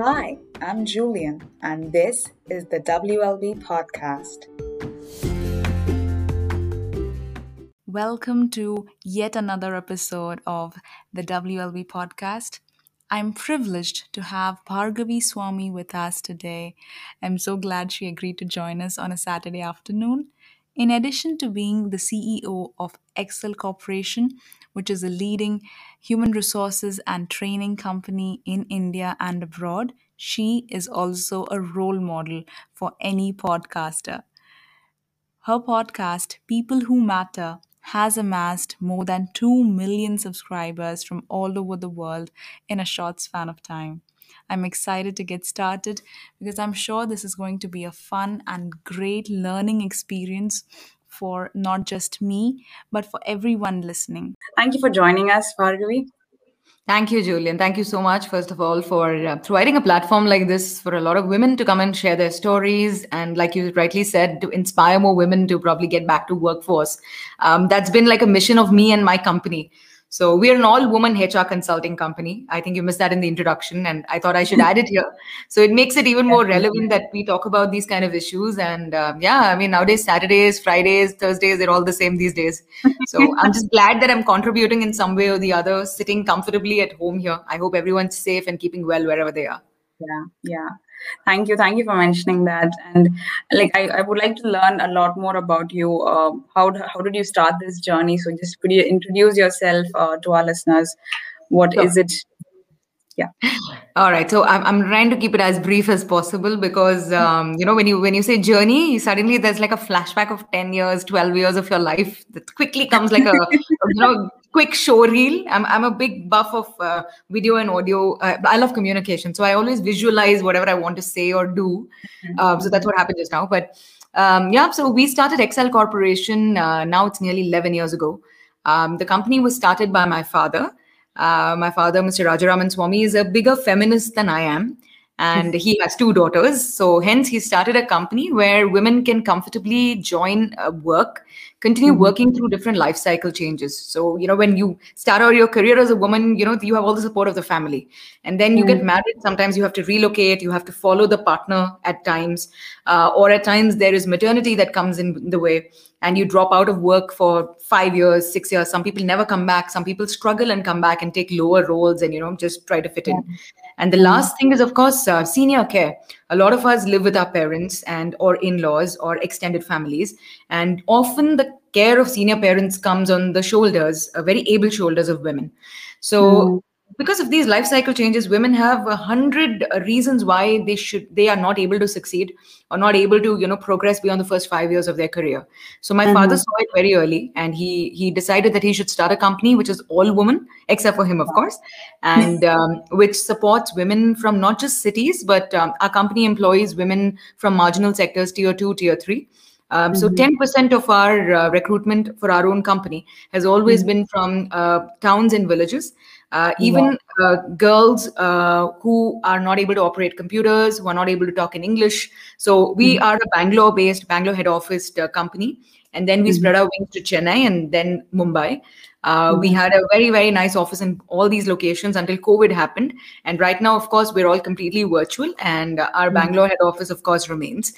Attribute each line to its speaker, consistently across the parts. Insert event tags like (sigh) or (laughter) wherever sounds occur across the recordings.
Speaker 1: Hi, I'm Julian, and this is the WLB Podcast.
Speaker 2: Welcome to yet another episode of the WLB Podcast. I'm privileged to have Bhargavi Swami with us today. I'm so glad she agreed to join us on a Saturday afternoon. In addition to being the CEO of Excel Corporation, which is a leading human resources and training company in India and abroad, she is also a role model for any podcaster. Her podcast, People Who Matter, has amassed more than 2 million subscribers from all over the world in a short span of time. I'm excited to get started because I'm sure this is going to be a fun and great learning experience for not just me, but for everyone listening.
Speaker 1: Thank you for joining us, Bhargavi.
Speaker 3: Thank you, Julian. Thank you so much, first of all, for uh, providing a platform like this for a lot of women to come and share their stories. And like you rightly said, to inspire more women to probably get back to workforce. Um, that's been like a mission of me and my company. So we are an all-woman HR consulting company. I think you missed that in the introduction, and I thought I should add it here. So it makes it even more relevant that we talk about these kind of issues. And um, yeah, I mean nowadays Saturdays, Fridays, Thursdays, they're all the same these days. So (laughs) I'm just glad that I'm contributing in some way or the other, sitting comfortably at home here. I hope everyone's safe and keeping well wherever they are.
Speaker 1: Yeah, yeah thank you. Thank you for mentioning that. And like i, I would like to learn a lot more about you. Uh, how, how did you start this journey? So just could you introduce yourself uh, to our listeners? What sure. is it yeah.
Speaker 3: All right. So I'm, I'm trying to keep it as brief as possible because um, you know when you when you say journey suddenly there's like a flashback of 10 years 12 years of your life that quickly comes like a (laughs) you know quick show reel. I'm, I'm a big buff of uh, video and audio. Uh, i love communication so i always visualize whatever i want to say or do. Mm-hmm. uh, so that's what happened just now. But um, yeah so we started excel corporation uh, now it's nearly 11 years ago. Um, the company was started by my father uh, my father, Mr. Rajaraman Swami, is a bigger feminist than I am. And he has two daughters. So, hence, he started a company where women can comfortably join uh, work, continue mm-hmm. working through different life cycle changes. So, you know, when you start out your career as a woman, you know, you have all the support of the family. And then you mm-hmm. get married. Sometimes you have to relocate, you have to follow the partner at times, uh, or at times there is maternity that comes in the way and you drop out of work for five years six years some people never come back. Some people struggle and come back and take lower roles and you know just try to fit in. And the last thing is of course uh, senior care. A lot of us live with our parents and or in-laws or extended families and often the care of senior parents comes on the shoulders uh, very able shoulders of women. So mm because of these life cycle changes women have a hundred reasons why they should they are not able to succeed or not able to you know progress beyond the first five years of their career so my mm-hmm. father saw it very early and he he decided that he should start a company which is all women except for him of course and um, which supports women from not just cities but um, our company employs women from marginal sectors tier 2 tier 3 um, mm-hmm. So 10% of our uh, recruitment for our own company has always mm-hmm. been from uh, towns and villages. Uh, even uh, girls uh, who are not able to operate computers, who are not able to talk in English. So we mm-hmm. are a Bangalore-based, Bangalore head office uh, company, and then we mm-hmm. spread our wings to Chennai and then Mumbai. Uh, mm-hmm. We had a very very nice office in all these locations until COVID happened, and right now, of course, we're all completely virtual, and our mm-hmm. Bangalore head office, of course, remains.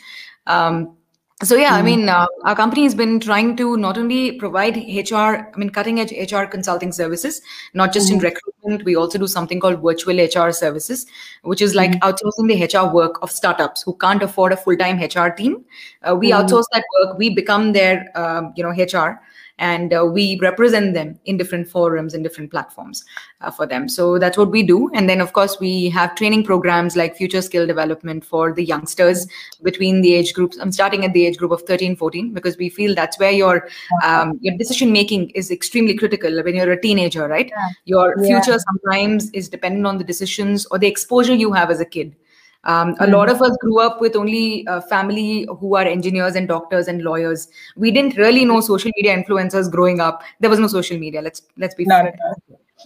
Speaker 3: Um, so yeah, I mm. mean, uh, our company has been trying to not only provide HR, I mean, cutting edge HR consulting services, not just mm. in recruitment. We also do something called virtual HR services, which is like mm. outsourcing the HR work of startups who can't afford a full time HR team. Uh, we mm. outsource that work. We become their, um, you know, HR and uh, we represent them in different forums and different platforms uh, for them. So that's what we do. And then of course we have training programs like future skill development for the youngsters between the age groups. I'm starting at the age group of 13 14 because we feel that's where your um, your decision making is extremely critical when you're a teenager right? Yeah. your future yeah. sometimes is dependent on the decisions or the exposure you have as a kid um, a lot of us grew up with only uh, family who are engineers and doctors and lawyers. We didn't really know social media influencers growing up. There was no social media. Let's let's be fair.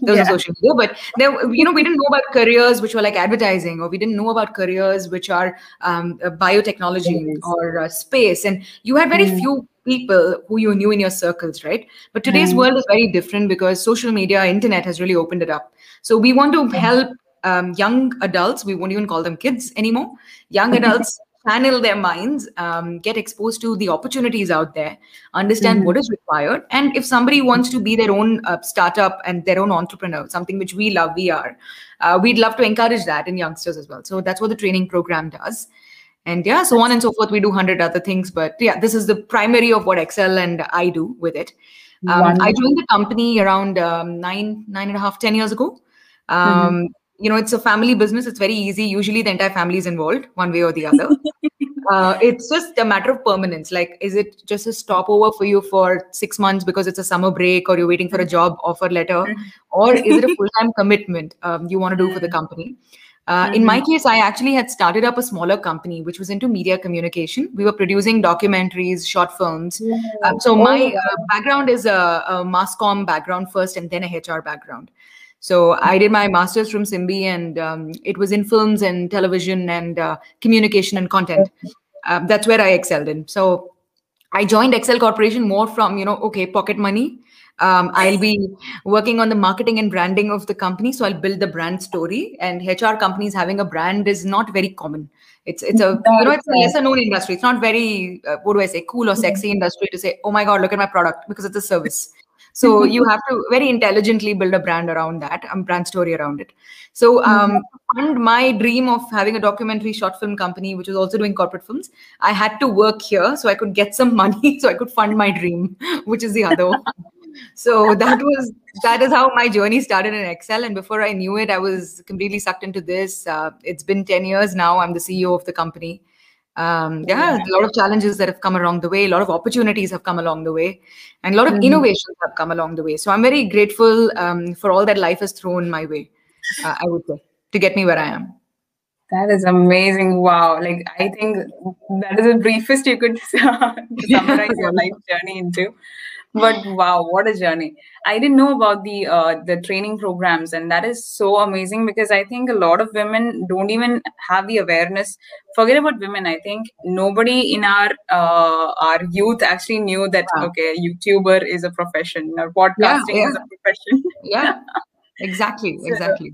Speaker 3: There was yeah. no social media, but there, you know, we didn't know about careers which were like advertising, or we didn't know about careers which are um, uh, biotechnology yes. or uh, space. And you had very mm. few people who you knew in your circles, right? But today's mm. world is very different because social media, internet has really opened it up. So we want to help um, young adults, we won't even call them kids anymore, young adults channel their minds, um, get exposed to the opportunities out there, understand
Speaker 1: Mhm.
Speaker 3: what is required. And if somebody wants to be their own uh, startup and their own entrepreneur, something which we love, we are, uh, we'd love to encourage that in youngsters as well. So that's what the training program does. And yeah, so on and so forth. We do 100 other things. But yeah, this is the primary of what Excel and I do with it. Um, I joined the company around um, nine, nine and a half, ten years ago. Um, You know, it's a family business. It's very easy. Usually, the entire family is involved, one way or the other. (laughs) uh, it's just a matter of permanence. Like, is it just a stopover for you for six months because it's a summer break, or you're waiting for a job offer letter, or is it a full time commitment um, you want to do for the company? Uh, In my case, I actually had started up a smaller company which was into media communication. We were producing documentaries, short films. Um, so my uh, background is a, a mass comm background first, and then a HR background. So I did my master's from Symbi, and um, it was in films and television and uh, communication and content. Um, that's where I excelled in. So I joined Excel Corporation more from you know okay pocket money. Um, I'll be working on the marketing and branding of the company, so I'll build the brand story. And HR companies having a brand is not very common. It's it's a you know it's a lesser known industry. It's not very uh, what do I say cool or sexy industry to say oh my god look at my product because it's a service. So you have to very intelligently build a brand around that, a brand story around it. So um, to fund my dream of having a documentary short film company, which was also doing corporate films, I had to work here so I could get some (laughs) money so I could fund my dream, which is the other one. So that was that is how my journey started in Excel. And before I knew it, I was completely sucked into this. Uh, it's been ten years now. I'm the CEO of the company. Um, yeah, a lot of challenges that have come along the way. A lot of opportunities have come along the way, and a lot of
Speaker 1: Mhm.
Speaker 3: innovations have come along the way. So I'm very grateful um, for all that life has thrown my way. Uh, I would say to get me where I am.
Speaker 1: That is amazing. Wow. Like, I think that is the briefest you could (laughs) (laughs) summarize your life journey into. But (laughs) wow, what a journey. I didn't know about the uh, the training programs, and that is so amazing because I think a lot of women don't even have the awareness. Forget about women. I think nobody in our uh, our youth actually knew that
Speaker 3: Yeah.
Speaker 1: okay, YouTuber is a profession or podcasting
Speaker 3: yeah.
Speaker 1: is a profession.
Speaker 3: Yeah, (laughs) exactly,
Speaker 1: So-
Speaker 3: exactly.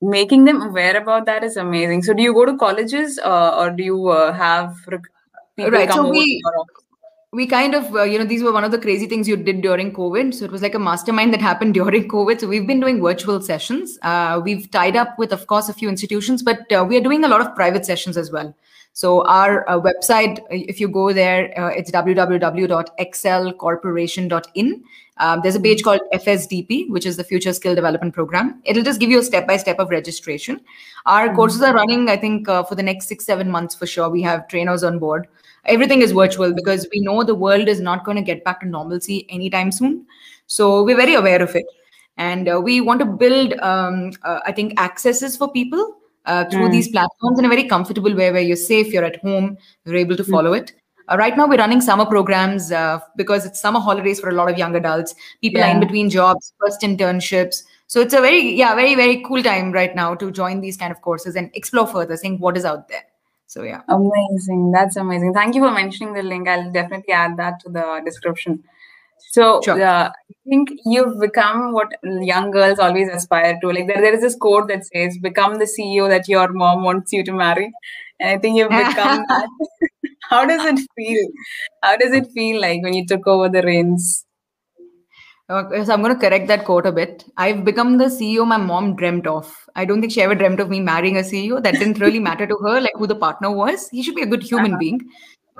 Speaker 1: making them aware about that is amazing. So, do you go to colleges uh, or do you uh, have rec- people
Speaker 3: Right,
Speaker 1: come
Speaker 3: so we-
Speaker 1: to your office?
Speaker 3: We kind of uh, you know these were one of the crazy things you did during covid. So it was like a mastermind that happened (laughs) during covid. So we've been doing virtual sessions. Uh, we've tied up with of course a few institutions but uh, we are doing a lot of private sessions as well. So our uh, website if you go there uh, it's www.excelcorporation.in um, there's a page called fsdp which is the future skill development program. It'll just give you a step by step of registration. Our courses are running i think uh, for the next six seven months for sure. We have trainers on board everything is virtual because we know the world is not going to get back to normalcy anytime soon. So we're very aware of it. And uh, we want to build um, uh, i think accesses for people uh, through
Speaker 1: Mm.
Speaker 3: these platforms in a very comfortable way where you're safe you're at home you're able to
Speaker 1: Mm.
Speaker 3: follow it. Uh, right now we're running summer programs uh, because it's summer holidays for a lot of young adults. People are in between jobs first internships. So it's a very yeah very very cool time right now to join these kind of courses and explore further think what is out there so yeah
Speaker 1: Amazing. That's amazing. Thank you for mentioning the link. I'll definitely add that to the description. So,
Speaker 3: Sure.
Speaker 1: uh, I think you've become what young girls always aspire to. Like, there, there is this quote that says, Become the CEO that your mom wants you to marry. And I think you've (laughs) become that. (laughs) How does it feel? How does it feel like when you took over the reins?
Speaker 3: Okay, so I'm going to correct that quote a bit. I've become the CEO my mom dreamt of. I don't think she ever dreamt of me marrying a CEO. That didn't really matter to her, like who the partner was. He should be a good human
Speaker 1: Uh-huh.
Speaker 3: being.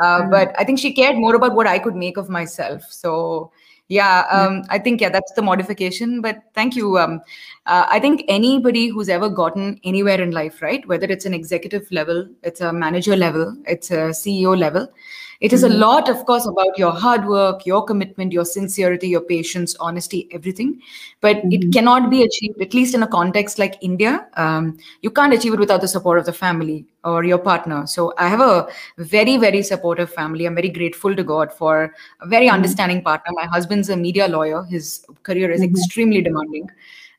Speaker 3: Uh,
Speaker 1: Mhm.
Speaker 3: But I think she cared more about what I could make of myself. So, yeah, um, I think, yeah, that's the modification. But thank you. Um, uh, I think anybody who's ever gotten anywhere in life, right? Whether it's an executive level, it's a manager level, it's a CEO level, it is a
Speaker 1: Mhm.
Speaker 3: lot, of course, about your hard work, your commitment, your sincerity, your patience, honesty, everything. But it
Speaker 1: Mhm.
Speaker 3: cannot be achieved, at least in a context like India. Um, you can't achieve it without the support of the family or your partner. So I have a very, very supportive family. I'm very grateful to God for a very
Speaker 1: Mhm.
Speaker 3: understanding partner. My husband's a media lawyer. His career is
Speaker 1: Mhm.
Speaker 3: extremely demanding.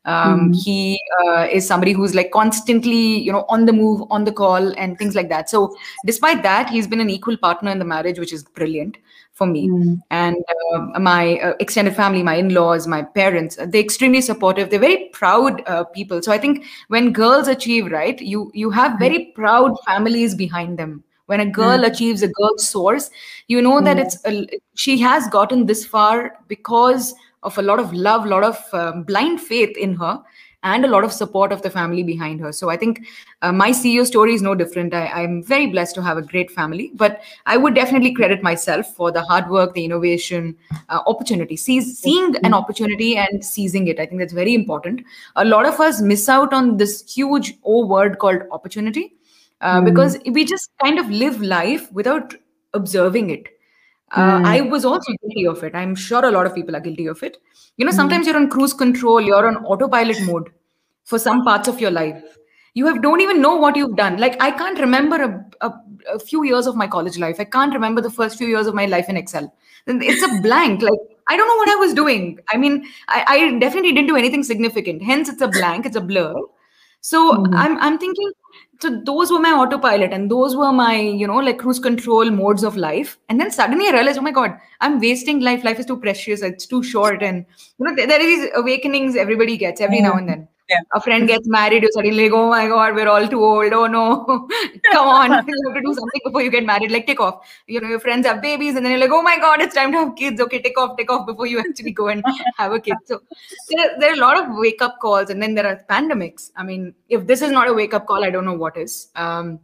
Speaker 3: Um, mm. he uh, is somebody who's like constantly you know on the move on the call and things like that. So despite that he's been an equal partner in the marriage which is brilliant for me. Mm. and uh, my uh, extended family my in-laws my parents they're extremely supportive. They're very proud uh, people. So i think when girls achieve right you you have very proud families behind them. When a girl mm. achieves a girl source you know that it's a, she has gotten this far because of a lot of love, a lot of um, blind faith in her, and a lot of support of the family behind her. So I think uh, my CEO story is no different. I, am very blessed to have a great family, but I would definitely credit myself for the hard work, the innovation, uh, opportunity, Seize, seeing an opportunity and seizing it. I think that's very important. A lot of us miss out on this huge O word called opportunity uh, mm. because we just kind of live life without observing it uh, mm. I was also guilty of it. I'm sure a lot of people are guilty of it. You know, sometimes mm. you're on cruise control, you're on autopilot mode for some parts of your life. You have don't even know what you've done. Like I can't remember a, a, a few years of my college life. I can't remember the first few years of my life in Excel. It's a (laughs) blank. Like I don't know what I was doing. I mean, I, I definitely didn't do anything significant. Hence, it's a blank. It's a blur. So mm. I'm I'm thinking so those were my autopilot and those were my you know like cruise control modes of life. And then suddenly i realized oh my god i'm wasting life. Life is too precious. It's too short. And you know there, there are these awakenings everybody gets every now and then yeah. a friend gets married, you suddenly like, oh my god, we're all too old. Oh no, (laughs) come on, you have to do something before you get married. Like take off. You know, your friends have babies, and then you're like, oh my god, it's time to have kids. Okay, take off, take off before you actually go and have a kid. So there, there are a lot of wake up calls, and then there are pandemics. I mean, if this is not a wake up call, I don't know what is. Um,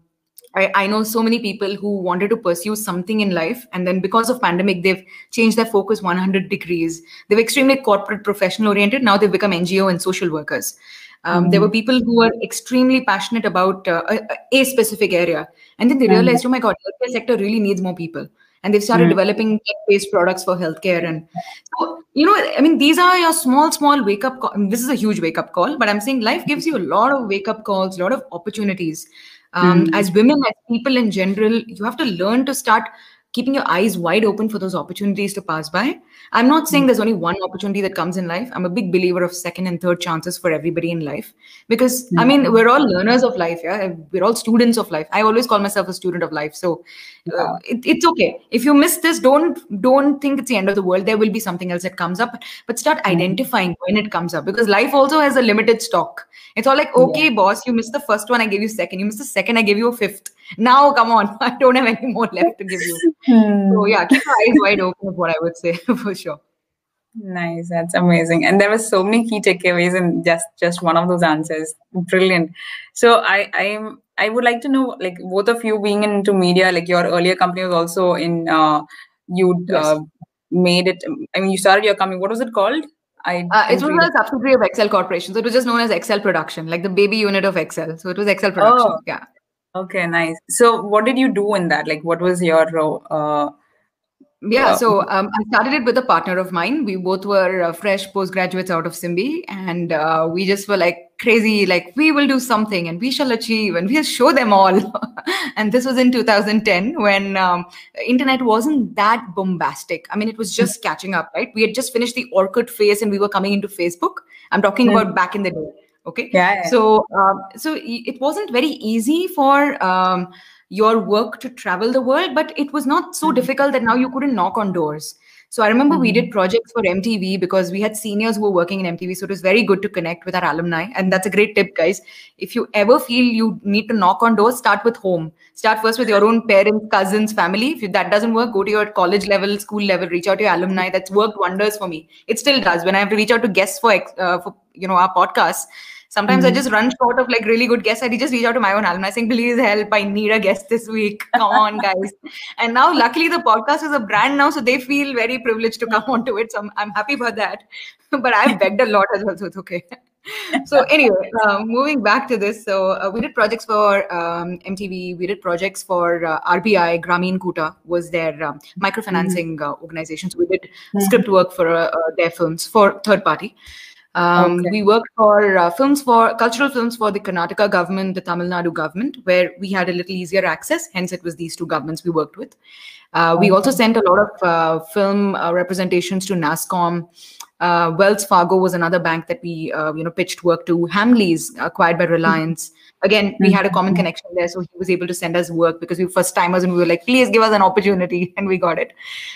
Speaker 3: I, I, know so many people who wanted to pursue something in life and then because of pandemic they've changed their focus 100 degrees they're extremely corporate professional oriented now they've become ngo and social workers um, mm-hmm. there were people who were extremely passionate about uh, a, a, specific area and then they mm-hmm. realized mm-hmm. oh my god healthcare sector really needs more people and they've started mm-hmm. developing tech-based products for healthcare and so you know i mean these are your small small wake up call I mean, this is a huge wake up call but i'm saying life gives you a lot of wake up calls a lot of opportunities um, mm-hmm. as women as people in general you have to learn to start keeping your eyes wide open for those opportunities to pass by. I'm not saying there's only one opportunity that comes in life. I'm a big believer of second and third chances for everybody in life because I mean, we're all learners of life. Yeah. We're all students of life. I always call myself a student of life. So uh, it, it's okay. If you miss this, don't, don't think it's the end of the world. There will be something else that comes up, but start mm-hmm. identifying when it comes up because life also has a limited stock. It's all like, okay, yeah. boss, you missed the first one. I gave you second. You missed the second. I gave you a fifth now come on (laughs) i don't have any more left to give you hmm. so yeah keep your eyes wide open is what i would say (laughs) for sure
Speaker 1: nice that's amazing and there were so many key takeaways in just just one of those answers brilliant so i i'm i would like to know like both of you being into media like your earlier company was also in uh you yes. uh, made it i mean you started your company what was it called
Speaker 3: I uh, it was a subsidiary of Excel Corporation, so it was just known as Excel Production, like the baby unit of Excel. So it was Excel Production. Oh, yeah.
Speaker 1: Okay, nice. So, what did you do in that? Like, what was your uh,
Speaker 3: yeah, uh, so um, I started it with a partner of mine. We both were uh, fresh postgraduates out of Symbi, and uh, we just were like crazy, like we will do something and we shall achieve and we'll show them all. (laughs) and this was in 2010 when um, internet wasn't that bombastic. I mean, it was just mm-hmm. catching up, right? We had just finished the Orkut phase and we were coming into Facebook. I'm talking mm-hmm. about back in the day okay
Speaker 1: yeah, yeah.
Speaker 3: so um, so it wasn't very easy for um, your work to travel the world but it was not so mm-hmm. difficult that now you couldn't knock on doors so i remember mm-hmm. we did projects for mtv because we had seniors who were working in mtv so it was very good to connect with our alumni. And that's a great tip guys. If you ever feel you need to knock on doors start with home. Start first with your own parents cousins family. If that doesn't work go to your college level school level reach out to your alumni. That's worked wonders for me. It still does. When i have to reach out to guests for, uh, for you know our podcasts Sometimes mm-hmm. I just run short of like really good guests. I just reach out to my own alumni saying, please help. I need a guest this week. (laughs) Come on, guys. and now, luckily, the podcast is a brand now. So they feel very privileged to come (laughs) onto it. So I'm, I'm happy for that. (laughs) but I've begged a lot as well. So it's okay. so anyway, uh, moving back to this, so uh, we did projects for um, MTV. We did projects for uh, RBI. Grameen Koota was their um, microfinancing mm-hmm. organization. So we did mm-hmm. script work for uh, uh, their films for third party. Um, okay. We worked for uh, films for cultural films for the Karnataka government, the Tamil Nadu government, where we had a little easier access. Hence, it was these two governments we worked with. Uh, we also sent a lot of uh, film uh, representations to NASSCOM. Uh, Wells Fargo was another bank that we uh, you know pitched work to. Hamleys acquired by Reliance. Again, we had a common connection there, so he was able to send us work because we were first timers and we were like, please give us an opportunity, (laughs) and we got it.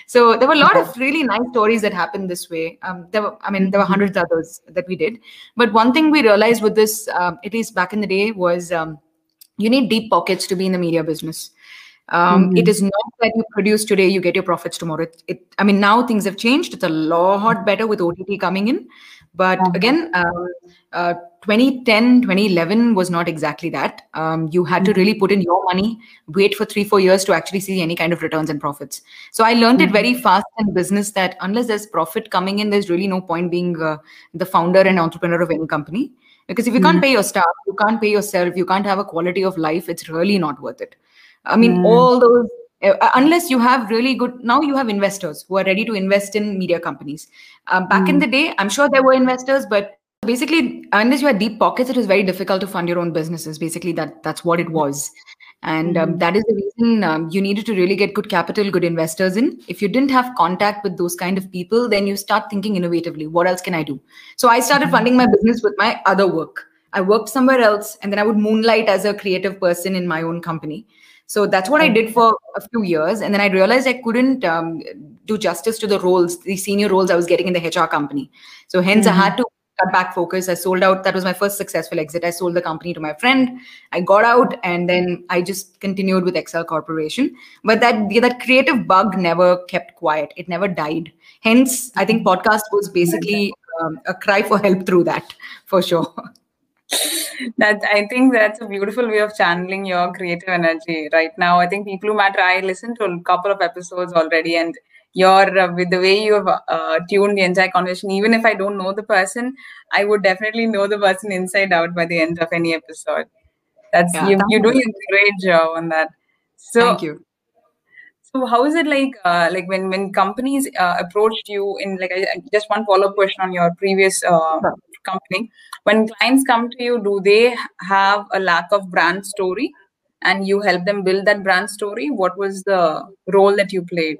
Speaker 3: So there were a lot of really nice stories that happened this way. Um, there were, I mean, there were hundreds of others that we did. But one thing we realized with this, um, at least back in the day, was um, you need deep pockets to be in the media business. Um,
Speaker 1: Mhm.
Speaker 3: It is not that you produce today, you get your profits tomorrow. It, it, I mean, now things have changed. It's a lot better with OTT coming in. But
Speaker 1: Uh-huh.
Speaker 3: again, um, uh, 2010, 2011 was not exactly that. Um, you had to really put in your money, wait for three, four years to actually see any kind of returns and profits. So I learned it very fast in business that unless there's profit coming in, there's really no point being uh, the founder and entrepreneur of any company. Because if you can't pay your staff, you can't pay yourself, you can't have a quality of life, it's really not worth it. I mean, all those, unless you have really good, now you have investors who are ready to invest in media companies. Um, back in the day, I'm sure there were investors, but basically, unless you had deep pockets, it was very difficult to fund your own businesses. Basically, that that's what it was. And um, that is the reason um, you needed to really get good capital, good investors in. If you didn't have contact with those kind of people, then you start thinking innovatively. What else can I do? So I started funding my business with my other work. I worked somewhere else, and then I would moonlight as a creative person in my own company. So that's what I did for a few years. And then I realized I couldn't um, do justice to the roles, the senior roles I was getting in the HR company. So hence I had to cut back focus. I sold out. That was my first successful exit. I sold the company to my friend. I got out and then I just continued with Excel Corporation. But that, that creative bug never kept quiet. It never died. Hence, I think podcast was basically um, a cry for help through that, for sure. (laughs)
Speaker 1: that I think that's a beautiful way of channeling your creative energy right now. I think people who matter. I listened to a couple of episodes already, and your uh, with the way you have uh, tuned the entire conversation. Even if I don't know the person, I would definitely know the person inside out by the end of any episode. That's
Speaker 3: Yeah,
Speaker 1: you. You're doing a great job on that. So
Speaker 3: Thank you.
Speaker 1: so how is it like uh, like when when companies uh, approached you in like I, just one follow up question on your previous uh, company when clients come to you do they have a lack of brand story? And you help them build that brand story? What was the role that you played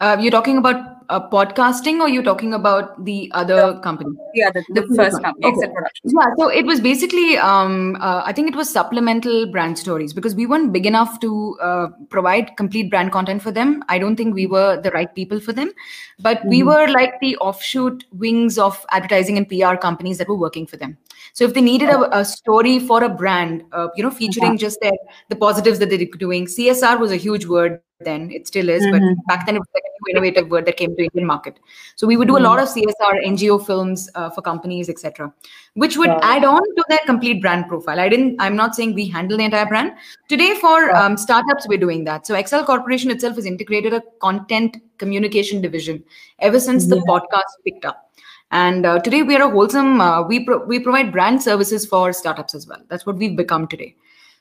Speaker 3: Uh, you're talking about uh, podcasting or you're talking about the other company?
Speaker 1: yeah the, the
Speaker 3: The
Speaker 1: first
Speaker 3: one.
Speaker 1: company
Speaker 3: Okay. Yeah, so it was basically, um, uh, I think it was supplemental brand stories because we weren't big enough to uh, provide complete brand content for them. I don't think we were the right people for them, but we
Speaker 1: Mhm.
Speaker 3: were like the offshoot wings of advertising and PR companies that were working for them. So if they needed a, a story for a brand, uh, you know, featuring just their, the positives that they're doing, CSR was a huge word then. It still is,
Speaker 1: Mhm.
Speaker 3: but back then it was like a new innovative word that came to Indian market. So we would do a lot of CSR, NGO films uh, for companies, etc which would
Speaker 1: it.
Speaker 3: add on to their complete brand profile. I didn't, I'm not saying we handle the entire brand. Today, for
Speaker 1: Got
Speaker 3: um, startups, we're doing that. So, Excel Corporation itself has integrated a content communication division ever since the podcast picked up. And uh, today, we are a wholesome, uh, we, pro- we provide brand services for startups as well. That's what we've become today.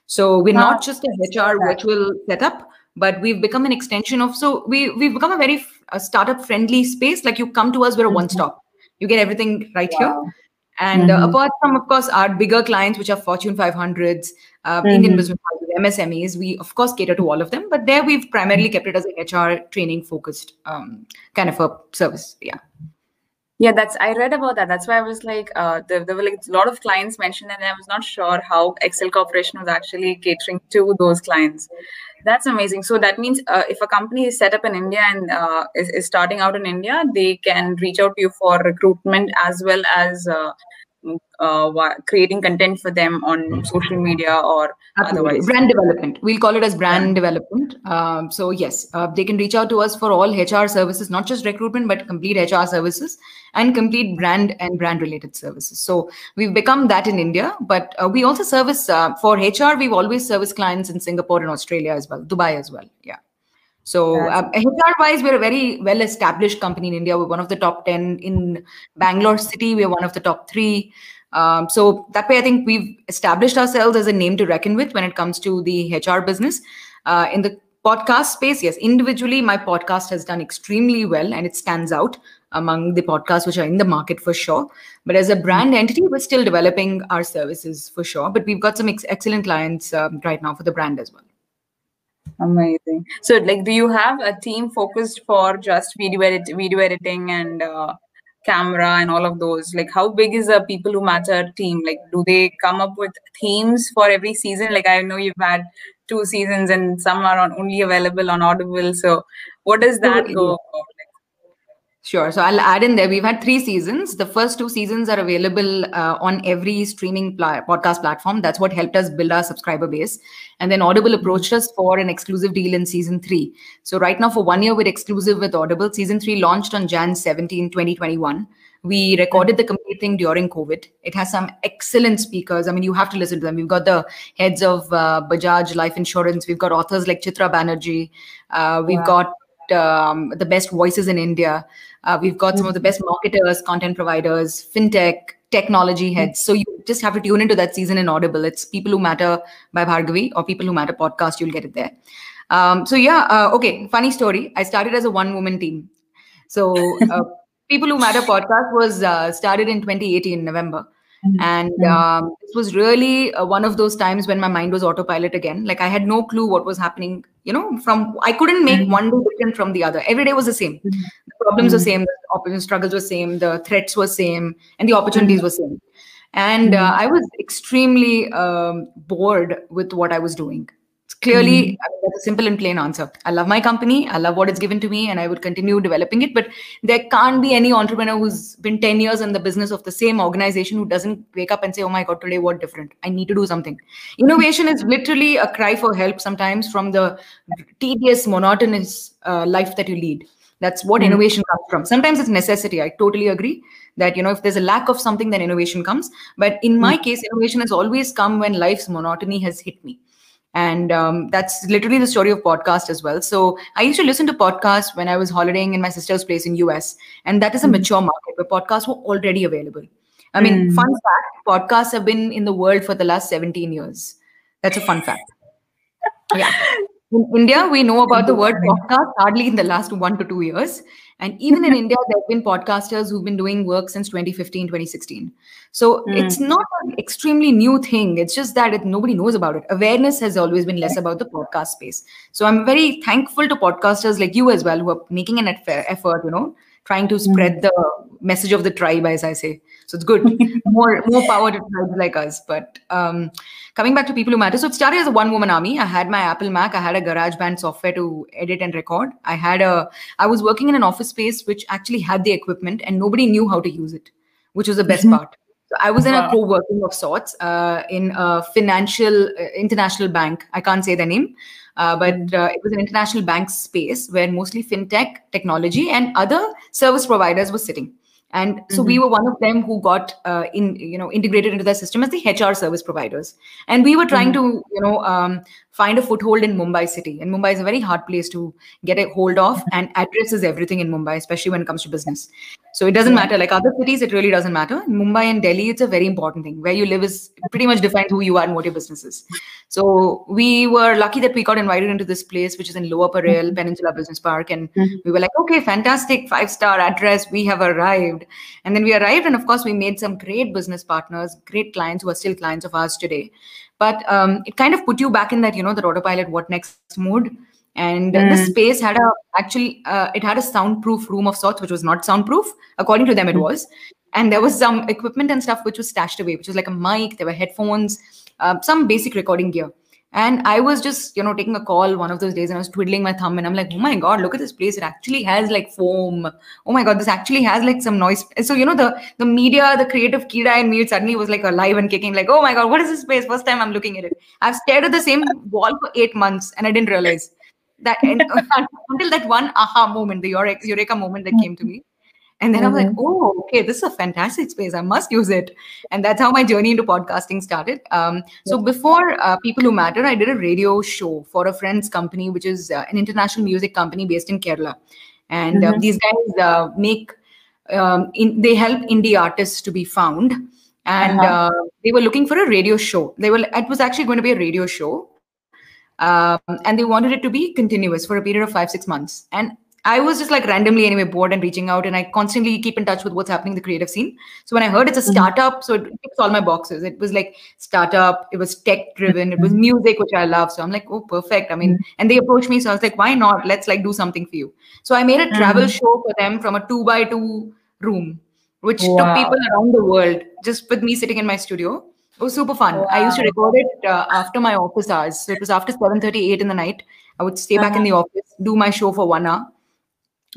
Speaker 3: So, we're
Speaker 1: Wow.
Speaker 3: not just a HR virtual setup. But we've become an extension of so we we've become a very f- a startup friendly space. Like you come to us, we're a one stop. You get everything right here. And uh,
Speaker 1: Mhm.
Speaker 3: apart from, of course, our bigger clients, which are Fortune 500s, uh,
Speaker 1: Mhm.
Speaker 3: Indian business houses, MSMEs, we of course cater to all of them. But there we've primarily kept it as an HR training focused um, kind of a service. Yeah.
Speaker 1: Yeah, that's I read about that. That's why I was like, uh, there, there were like a lot of clients mentioned, and I was not sure how Excel Corporation was actually catering to those clients. That's amazing. So that means uh, if a company is set up in India and uh, is, is starting out in India, they can reach out to you for recruitment as well as uh, creating content for them on social media or
Speaker 3: Absolutely.
Speaker 1: otherwise.
Speaker 3: Brand development. We'll call it as brand development. Um, so yes, uh, they can reach out to us for all HR services, not just recruitment, but complete HR services and complete brand and brand related services. So we've become that in India, but uh, we also service uh, for HR. We've always serviced clients in Singapore and Australia as well, Dubai as well. Yeah. So um, HR wise, we're a very well established company in India. We're one of the top 10 in Bangalore city. We're one of the top three. Um, so that way, I think we've established ourselves as a name to reckon with when it comes to the HR business. Uh, in the podcast space, yes, individually, my podcast has done extremely well and it stands out among the podcasts which are in the market for sure. But as a brand entity, we're still developing our services for sure. But we've got some ex- excellent clients um, right now for the brand as well.
Speaker 1: Amazing. So, like, do you have a team focused for just video edit, video editing, and uh, camera and all of those? Like, how big is the People Who Matter team? Like, do they come up with themes for every season? Like, I know you've had two seasons, and some are on, only available on Audible. So, what does that go? About?
Speaker 3: Sure. So I'll add in there. We've had three seasons. The first two seasons are available uh, on every streaming pl- podcast platform. That's what helped us build our subscriber base. And then Audible approached us for an exclusive deal in season three. So right now, for one year, we're exclusive with Audible. Season three launched on Jan 17, 2021. We recorded the complete thing during COVID. It has some excellent speakers. I mean, you have to listen to them. We've got the heads of uh, Bajaj Life Insurance. We've got authors like Chitra Banerjee. Uh, we've wow. got um, the best voices in India. Uh, we've got some of the best marketers, content providers, fintech, technology heads. So you just have to tune into that season in Audible. It's People Who Matter by Bhargavi or People Who Matter podcast. You'll get it there. Um, so yeah, uh, okay. Funny story. I started as a one-woman team. So uh, (laughs) People Who Matter podcast was uh, started in 2018 in November. Mm-hmm. And mm-hmm. um, this was really uh, one of those times when my mind was autopilot again. Like I had no clue what was happening. You know, from I couldn't make mm-hmm. one day different from the other. Every day was the same. The problems were same. The struggles were same. The threats were same, and the opportunities were same. And uh, I was extremely um, bored with what I was doing clearly mm-hmm. I mean, that's a simple and plain answer. I love my company i love what it's given to me and i would continue developing it but there can't be any entrepreneur who's been 10 years in the business of the same organization who doesn't wake up and say oh my god today what different? I need to do something. Innovation is literally a cry for help sometimes from the tedious monotonous uh, life that you lead. That's what mm-hmm. innovation comes from. Sometimes it's necessity. I totally agree that you know if there's a lack of something then innovation comes. But in my mm-hmm. case innovation has always come when life's monotony has hit me and um, that's literally the story of podcast as well. So i used to listen to podcasts when i was holidaying in my sister's place in us and that is a mm. mature market where podcasts were already available. I mean mm. fun fact podcasts have been in the world for the last 17 years. That's a fun fact. Yeah. In india we know about the word podcast hardly in the last one to two years and even in India, there have been podcasters who've been doing work since 2015, 2016. So mm. it's not an extremely new thing. It's just that it, nobody knows about it. Awareness has always been less about the podcast space. So I'm very thankful to podcasters like you as well, who are making an effort, you know, trying to hmm. spread mm. the message of the tribe, as I say. So it's good. (laughs) more more power to tribes like us. But um, coming back to people who matter. So it started as a one woman army. I had my Apple Mac. I had a GarageBand software to edit and record. I had a. I was working in an office space which actually had the equipment, and nobody knew how to use it, which was the best mm-hmm. part. So I was in a co-working of sorts uh, in a financial uh, international bank. I can't say the name, uh, but mm-hmm. uh, it was an international bank space where mostly fintech, technology, and other service providers were sitting and so mm-hmm. we were one of them who got uh, in you know integrated into the system as the hr service providers and we were trying mm-hmm. to you know um, find a foothold in Mumbai city. And Mumbai is a very hard place to get a hold of, and address is everything in Mumbai, especially when it comes to business. So it doesn't matter. Like other cities, it really doesn't matter. In Mumbai and Delhi, it's a very important thing. Where you live is pretty much defines who you are and what your business is. So we were lucky that we got invited into this place, which is in Lower Parel, mm-hmm. Peninsula Business Park. And mm-hmm. we were like, okay, fantastic, five star address. We have arrived. And then we arrived. And of course, we made some great business partners, great clients who are still clients of ours today but um, it kind of put you back in that you know the autopilot what next mode and mm. the space had a actually uh, it had a soundproof room of sorts which was not soundproof according to them it hmm. was and there was some equipment and stuff which was stashed away which was like a mic there were headphones uh, some basic recording gear and I was just, you know, taking a call one of those days and I was twiddling my thumb and I'm like, oh my God, look at this place. It actually has like foam. Oh my God, this actually has like some noise. So, you know, the the media, the creative kida in me suddenly was like alive and kicking, like, oh my God, what is this space? First time I'm looking at it. I've stared at the same wall for eight months and I didn't realize that (laughs) until that one aha moment, the eureka moment that came to me. And then mm-hmm. I'm like, mm-hmm. oh, okay, this is a fantastic space. I must use it. And that's how my journey into podcasting started. Um, so before uh, People Who Matter, I did a radio show for a friend's company, which is uh, an international music company based in Kerala. And uh, mm-hmm. these guys uh, make, um, in, they help indie artists to be found. And uh-huh. Uh, they were looking for a radio show. They were, it was actually going to be a radio show. Um, and they wanted it to be continuous for a period of five, six months. And I was just like randomly anyway bored and reaching out, and I constantly keep in touch with what's happening in the creative scene. So when I heard it's a
Speaker 1: Mhm.
Speaker 3: startup, so it ticks all my boxes. It was like startup, it was tech driven, it was music, which I love. So I'm like, oh, perfect. I mean, and they approached me, so I was like, why not? Let's like do something for you. So I made a travel
Speaker 1: Mhm.
Speaker 3: show for them from a two by two room, which took people around the world just with me sitting in my studio. It was super fun. I used to record it uh, after my office hours. So it was after 7:38 in the night. I would stay back in
Speaker 1: Uh-huh.
Speaker 3: the office, do my show for one hour,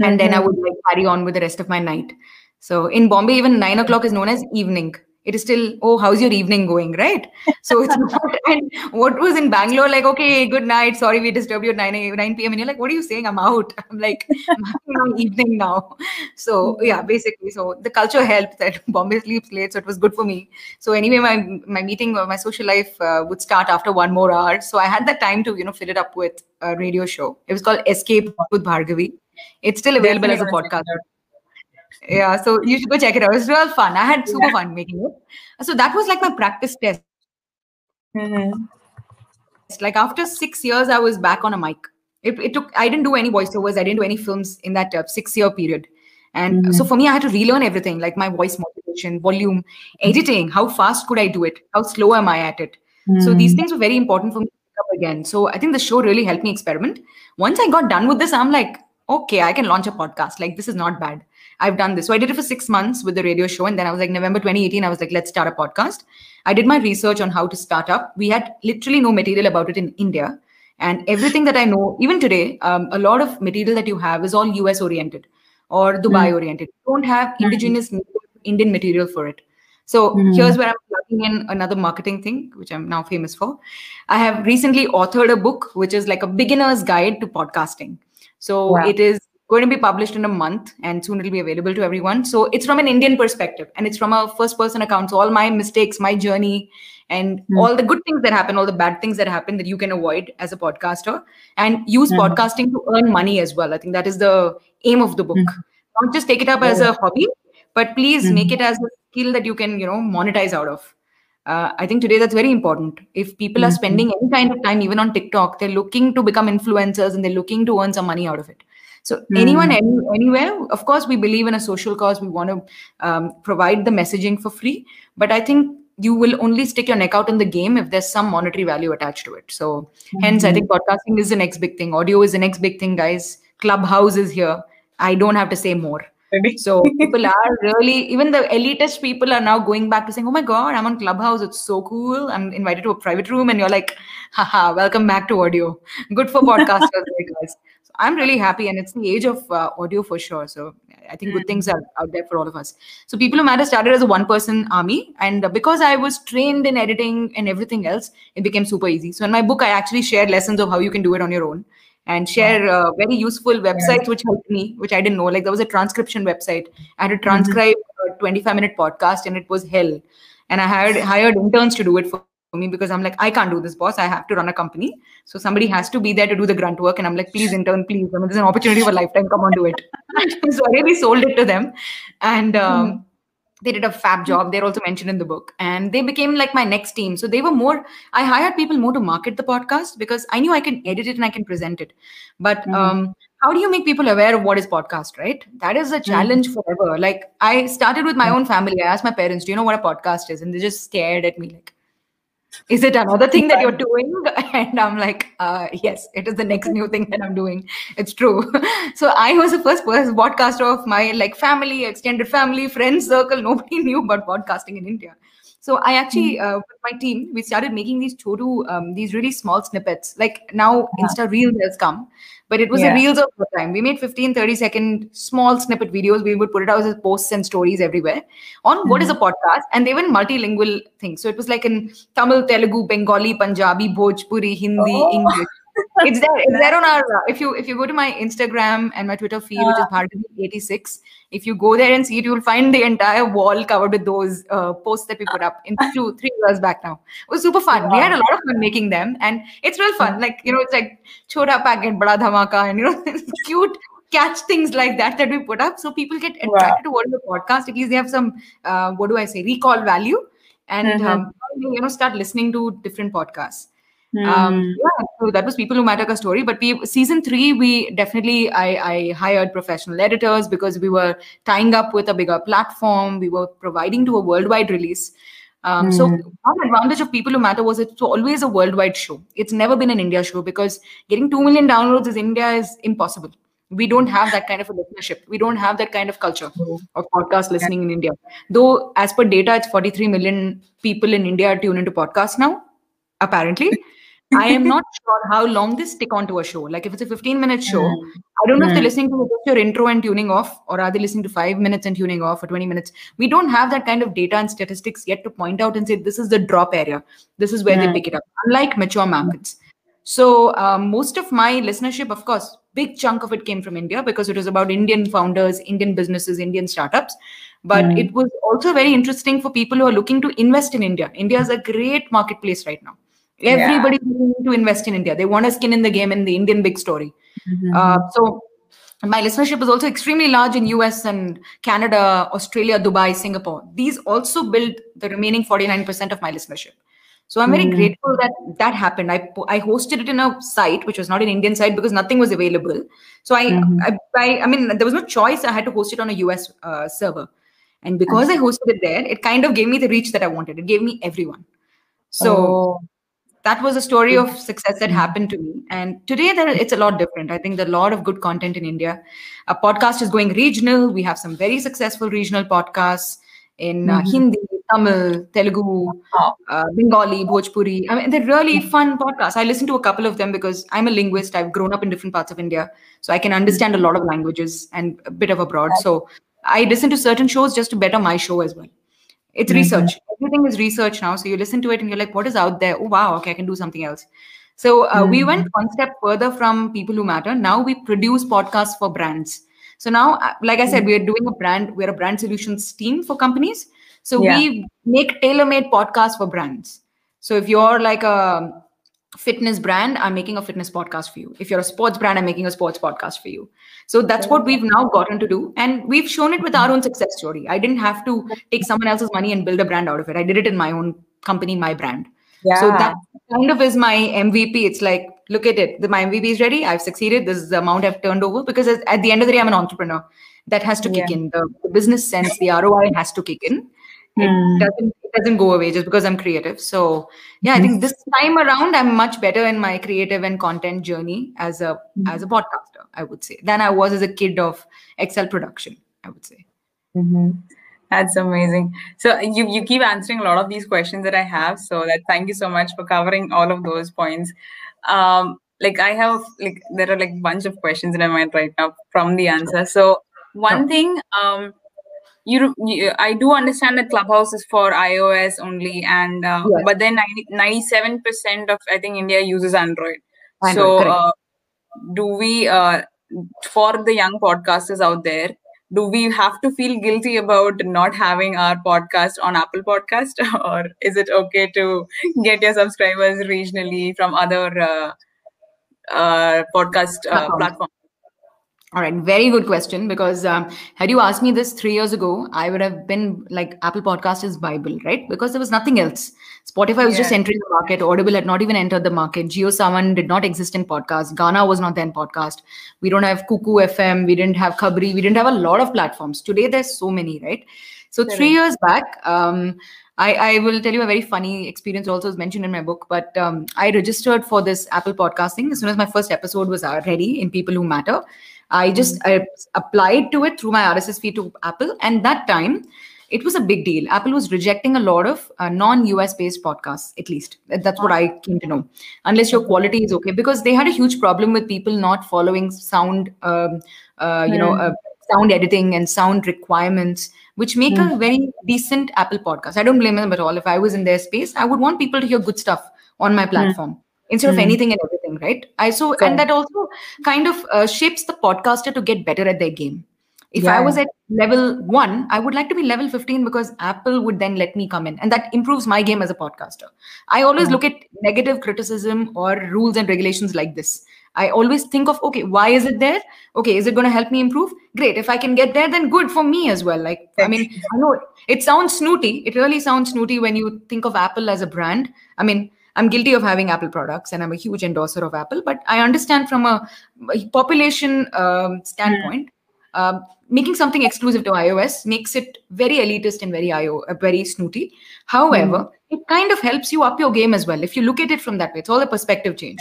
Speaker 3: and then I would like carry on with the rest of my night. So in Bombay, even nine o'clock is known as evening. It is still, oh, how's your evening going, right? So it's (laughs) not. And what was in Bangalore, like, okay, good night. Sorry, we disturbed you at 9 a, 9 p.m. And you're like, what are you saying? I'm out. (laughs) I'm like, I'm having (laughs) my evening now. So yeah, basically, so the culture helped that Bombay sleeps late, so it was good for me. So anyway, my my meeting or my social life uh, would start after one more hour. So I had that time to you know fill it up with a radio show. It was called Escape with Bhargavi. It's still available as a podcast. Yeah, so you should go check it out. It was real fun. I had super fun making it. So that was like my practice test.
Speaker 1: Mhm.
Speaker 3: Like after six years, I was back on a mic. It, it took. I didn't do any voiceovers. I didn't do any films in that uh, six-year period. And
Speaker 1: Mhm.
Speaker 3: so for me, I had to relearn everything, like my voice modulation, volume, editing. How fast could I do it? How slow am I at it? So these things were very important for me to pick up again. So I think the show really helped me experiment. Once I got done with this, I'm like, okay, I can launch a podcast. Like this is not bad. I've done this. So I did it for six months with the radio show. And then I was like, November 2018, I was like, let's start a podcast. I did my research on how to start up. We had literally no material about it in India. And everything that I know, even today, um, a lot of material that you have is all US oriented or Dubai oriented. You don't have indigenous Indian material for it. So
Speaker 1: Mhm.
Speaker 3: here's where I'm plugging in another marketing thing, which I'm now famous for. I have recently authored a book, which is like a beginner's guide to podcasting. So
Speaker 1: Wow.
Speaker 3: it is going to be published in a month and soon it'll be available to everyone. So it's from an Indian perspective and it's from a first person account. So all my mistakes, my journey, and
Speaker 1: Hmm.
Speaker 3: all the good things that happen, all the bad things that happen that you can avoid as a podcaster and use
Speaker 1: Hmm.
Speaker 3: podcasting to earn money as well. I think that is the aim of the book.
Speaker 1: Hmm.
Speaker 3: Not just take it up as a hobby, but please
Speaker 1: Hmm.
Speaker 3: make it as a skill that you can, you know, monetize out of. Uh, I think today that's very important. If people are
Speaker 1: Mhm.
Speaker 3: spending any kind of time, even on TikTok, they're looking to become influencers and they're looking to earn some money out of it. So anyone, any, anywhere, of course, we believe in a social cause. We want to um, provide the messaging for free, but I think you will only stick your neck out in the game if there's some monetary value attached to it. So hence, I think podcasting is the next big thing. Audio is the next big thing, guys. Clubhouse is here. I don't have to say more.
Speaker 1: Really?
Speaker 3: So (laughs) people are really, even the elitist people are now going back to saying, "Oh my god, I'm on Clubhouse. It's so cool. I'm invited to a private room," and you're like, "Haha, welcome back to audio. Good for podcasters, like guys." So I'm really happy, and it's the age of uh, audio for sure. So I think good things are out there for all of us. So People Who Matter started as a one-person army, and because I was trained in editing and everything else, it became super easy. So in my book, I actually share lessons of how you can do it on your own and share uh, very useful websites which helped me which i didn't know. Like there was a transcription website. I had to transcribe a 25 minute podcast and it was hell. And i hired hired interns to do it for me because i'm like i can't do this boss. I have to run a company. So somebody has to be there to do the grunt work and i'm like please intern please. I mean, there's an opportunity for a lifetime. Come on do it. (laughs) So i really sold it to them. And um, they did a fab job. They're also mentioned in the book. And they became like my next team. So they were more i hired people more to market the podcast because i knew i can edit it and i can present it. But
Speaker 1: Mhm.
Speaker 3: um, how do you make people aware of what is podcast right? That is a challenge forever. Like i started with my own family. I asked my parents do you know what a podcast is? And they just stared at me like is it another thing that you're doing? (laughs) And i'm like uh, yes it is the next new thing that i'm doing. It's true. (laughs) So i was the first person podcaster of my like family extended family friends circle. Nobody (laughs) knew about podcasting in india. So i actually uh, with my team we started making these chotu um, these really small snippets. Like now insta reels has come but it was
Speaker 1: Yeah.
Speaker 3: the reels of the time. We made 15 30 second small snippet videos. We would put it out as posts and stories everywhere on what is a mm-hmm. podcast and they were multilingual things. So it was like in tamil telugu bengali punjabi bhojpuri hindi
Speaker 1: Oh.
Speaker 3: english (laughs) it's there it's there on our uh, if you if you go to my instagram and my twitter feed which is bhargavi86 if you go there and see it you'll find the entire wall covered with those uh, posts that we put up in two (laughs) three years back now. It was super fun. We had a lot of fun making them and it's real fun. Like you know it's like chota packet bada dhamaka and you know (laughs) cute catch things like that that we put up so people get attracted to what is the podcast. At least they have some uh, what do i say recall value and
Speaker 1: Mhm.
Speaker 3: um, you know start listening to different podcasts Um,
Speaker 1: Hmm.
Speaker 3: yeah, so that was people who matter ka story. But we season three, we definitely I, I hired professional editors because we were tying up with a bigger platform. We were providing to a worldwide release. Um, So
Speaker 1: Hmm.
Speaker 3: one advantage of People Who Matter was it's always a worldwide show. It's never been an India show because getting two million downloads in India is impossible. We don't have that kind of a listenership. We don't have that kind of culture of podcast listening in India. Though, as per data, it's 43 million people in India are tune into podcasts now, apparently. I am not sure how long they stick onto a show. Like if it's a 15 minute show,
Speaker 1: Hmm.
Speaker 3: I don't know if they're
Speaker 1: Hmm.
Speaker 3: listening to your intro and tuning off, or are they listening to five minutes and tuning off, or 20 minutes? We don't have that kind of data and statistics yet to point out and say this is the drop area. This is where they
Speaker 1: Hmm.
Speaker 3: pick it up. Unlike mature markets. So um, most of my listenership, of course, big chunk of it came from India because it was about Indian founders, Indian businesses, Indian startups. But
Speaker 1: Hmm.
Speaker 3: it was also very interesting for people who are looking to invest in India. India is a great marketplace right now.
Speaker 1: Yeah.
Speaker 3: Everybody looking to invest in India. They want a skin in the game in the Indian big story.
Speaker 1: Mhm.
Speaker 3: Uh, so my listenership is also extremely large in US and Canada, Australia, Dubai, Singapore. These also build the remaining 49% of my listenership. So I'm very
Speaker 1: Mm.
Speaker 3: grateful that that happened. I I hosted it in a site which was not an Indian site because nothing was available. So I
Speaker 1: Mhm.
Speaker 3: I, I, I mean there was no choice. I had to host it on a US uh, server, and because I hosted it there, it kind of gave me the reach that I wanted. It gave me everyone. So
Speaker 1: Oh.
Speaker 3: That was a story of success that happened to me. And today there it's a lot different. I think there are a lot of good content in india. A podcast is going regional. We have some very successful regional podcasts in uh,
Speaker 1: Mhm.
Speaker 3: hindi tamil telugu uh, bengali bhojpuri. I mean they're really fun podcasts. I listen to a couple of them because i'm a linguist. I've grown up in different parts of india so i can understand a lot of languages and a bit of abroad. So i listen to certain shows just to better my show as well. It's
Speaker 1: Mhm.
Speaker 3: research. Everything is research now. So you listen to it and you're like, what is out there? Oh, wow. Okay, I can do something else. So uh, we
Speaker 1: Mhm.
Speaker 3: went one step further from People Who Matter. Now we produce podcasts for brands. So now, uh, like I said, we are doing a brand, we're a brand solutions team for companies. So
Speaker 1: Yeah.
Speaker 3: we make tailor made podcasts for brands. So if you're like a fitness brand, I'm making a fitness podcast for you. If you're a sports brand, I'm making a sports podcast for you. So that's what we've now gotten to do. And we've shown it with our own success story. I didn't have to take someone else's money and build a brand out of it. I did it in my own company, my brand.
Speaker 1: Yeah.
Speaker 3: So that kind of is my MVP. It's like, look at it. The, my MVP is ready. I've succeeded. This is the amount I've turned over because at at the end of the day, I'm an entrepreneur. That has to kick
Speaker 1: Yeah.
Speaker 3: in. The, the business sense, the ROI has to kick in. It
Speaker 1: Hmm.
Speaker 3: doesn't it doesn't go away just because I'm creative. So yeah, I think this time around I'm much better in my creative and content journey as a as a podcaster, I would say, than I was as a kid of Excel production, I would say.
Speaker 1: Mhm. That's amazing. So you you keep answering a lot of these questions that I have. So that thank you so much for covering all of those points. Um, like I have like there are like bunch of questions in my mind right now from the answer. So one thing, um, you, you I do understand that Clubhouse is for iOS only, and uh,
Speaker 3: Yes.
Speaker 1: but then ninety seven percent of I think India uses Android.
Speaker 3: Android,
Speaker 1: so uh, do we uh, for the young podcasters out there do we have to feel guilty about not having our podcast on apple podcast (laughs) or is it okay to get your subscribers regionally from other uh, uh, podcast uh,
Speaker 3: Platforms. All right, very good question. Because um, had you asked me this three years ago, I would have been like Apple Podcast is Bible, right? Because there was nothing else. Spotify was just entering the market. Audible had not even entered the market. JioSaavn did not exist in podcast. Gaana was not then podcast. We don't have Kuku FM. We didn't have Khabri. We didn't have a lot of platforms. Today there's so many, right? So three
Speaker 1: Correct.
Speaker 3: years back, um, I, I will tell you a very funny experience. Also, is mentioned in my book. But um, I registered for this Apple podcasting as soon as my first episode was uh, ready in People Who Matter. I just I applied to it through my RSS feed to Apple, and that time it was a big deal. Apple was rejecting a lot of uh, non-US based podcasts, at least that's what I came to know. Unless your quality is okay, because they had a huge problem with people not following sound, um, uh, you know,
Speaker 1: Hmm.
Speaker 3: uh, sound editing and sound requirements, which make a very decent Apple podcast. I don't blame them at all. If I was in their space, I would want people to hear good stuff on my platform instead of
Speaker 1: Hmm.
Speaker 3: anything and everything, right? I so and that also kind of uh, shapes the podcaster to get better at their game. If I was at level one, I would like to be level 15 because Apple would then let me come in. And that improves my game as a podcaster. I always
Speaker 1: Yeah.
Speaker 3: look at negative criticism or rules and regulations like this. I always think of, okay, why is it there? Okay, is it going to help me improve? Great. If I can get there, then good for me as well. Like, I mean, I know it sounds snooty. It really sounds snooty when you think of Apple as a brand. I mean, I'm guilty of having Apple products and I'm a huge endorser of Apple, but I understand from a, population um, standpoint, um, making something exclusive to iOS makes it very elitist and very IO, uh, very snooty. However, it kind of helps you up your game as well if you look at it from that way. It's all a perspective change.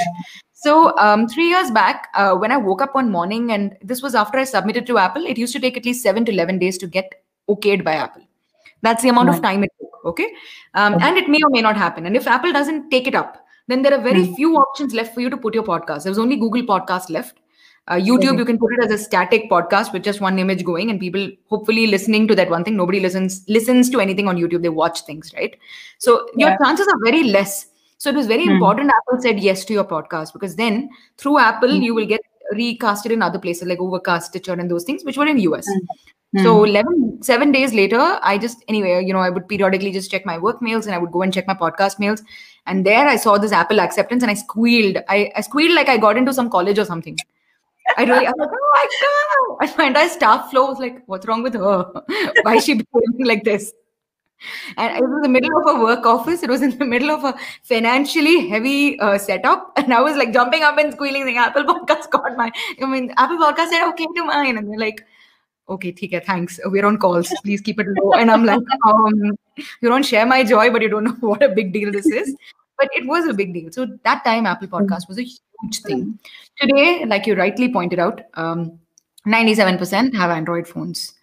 Speaker 3: So um, three years back, uh, when I woke up one morning, and this was after I submitted to Apple, it used to take at least seven to eleven days to get okayed by Apple. That's the amount of time it took. Okay, um, and it may or may not happen. And if Apple doesn't take it up, then there are very
Speaker 1: Mm.
Speaker 3: few options left for you to put your podcast. there's only Google Podcast left. Uh, YouTube, you can put it as a static podcast with just one image going, and people hopefully listening to that one thing. Nobody listens listens to anything on YouTube; they watch things, right? So your
Speaker 1: Yeah.
Speaker 3: chances are very less. So it was very
Speaker 1: Hmm.
Speaker 3: important Apple said yes to your podcast because then through Apple
Speaker 1: Hmm.
Speaker 3: you will get recasted in other places like Overcast, Stitcher, and those things, which were in US.
Speaker 1: Hmm.
Speaker 3: So 11, seven days later, I just anyway, you know, I would periodically just check my work mails and I would go and check my podcast mails. And there I saw this Apple acceptance and I squealed. I, I squealed like I got into some college or something. I really, I was like, oh my God. And my entire staff floor was like, what's wrong with her? (laughs) Why is she behaving like this? And it was in the middle of a work office. It was in the middle of a financially heavy uh, setup. And I was like jumping up and squealing, saying, Apple Podcast got mine. I mean, Apple Podcast said, okay to mine. And they're like, okay, TK, thanks. We're on calls. Please keep it low. And I'm like, (laughs) um, you don't share my joy, but you don't know (laughs) what a big deal this is. But it was a big deal. So that time, Apple Podcast was a huge thing. Today, like you rightly pointed out, um, 97% have Android phones.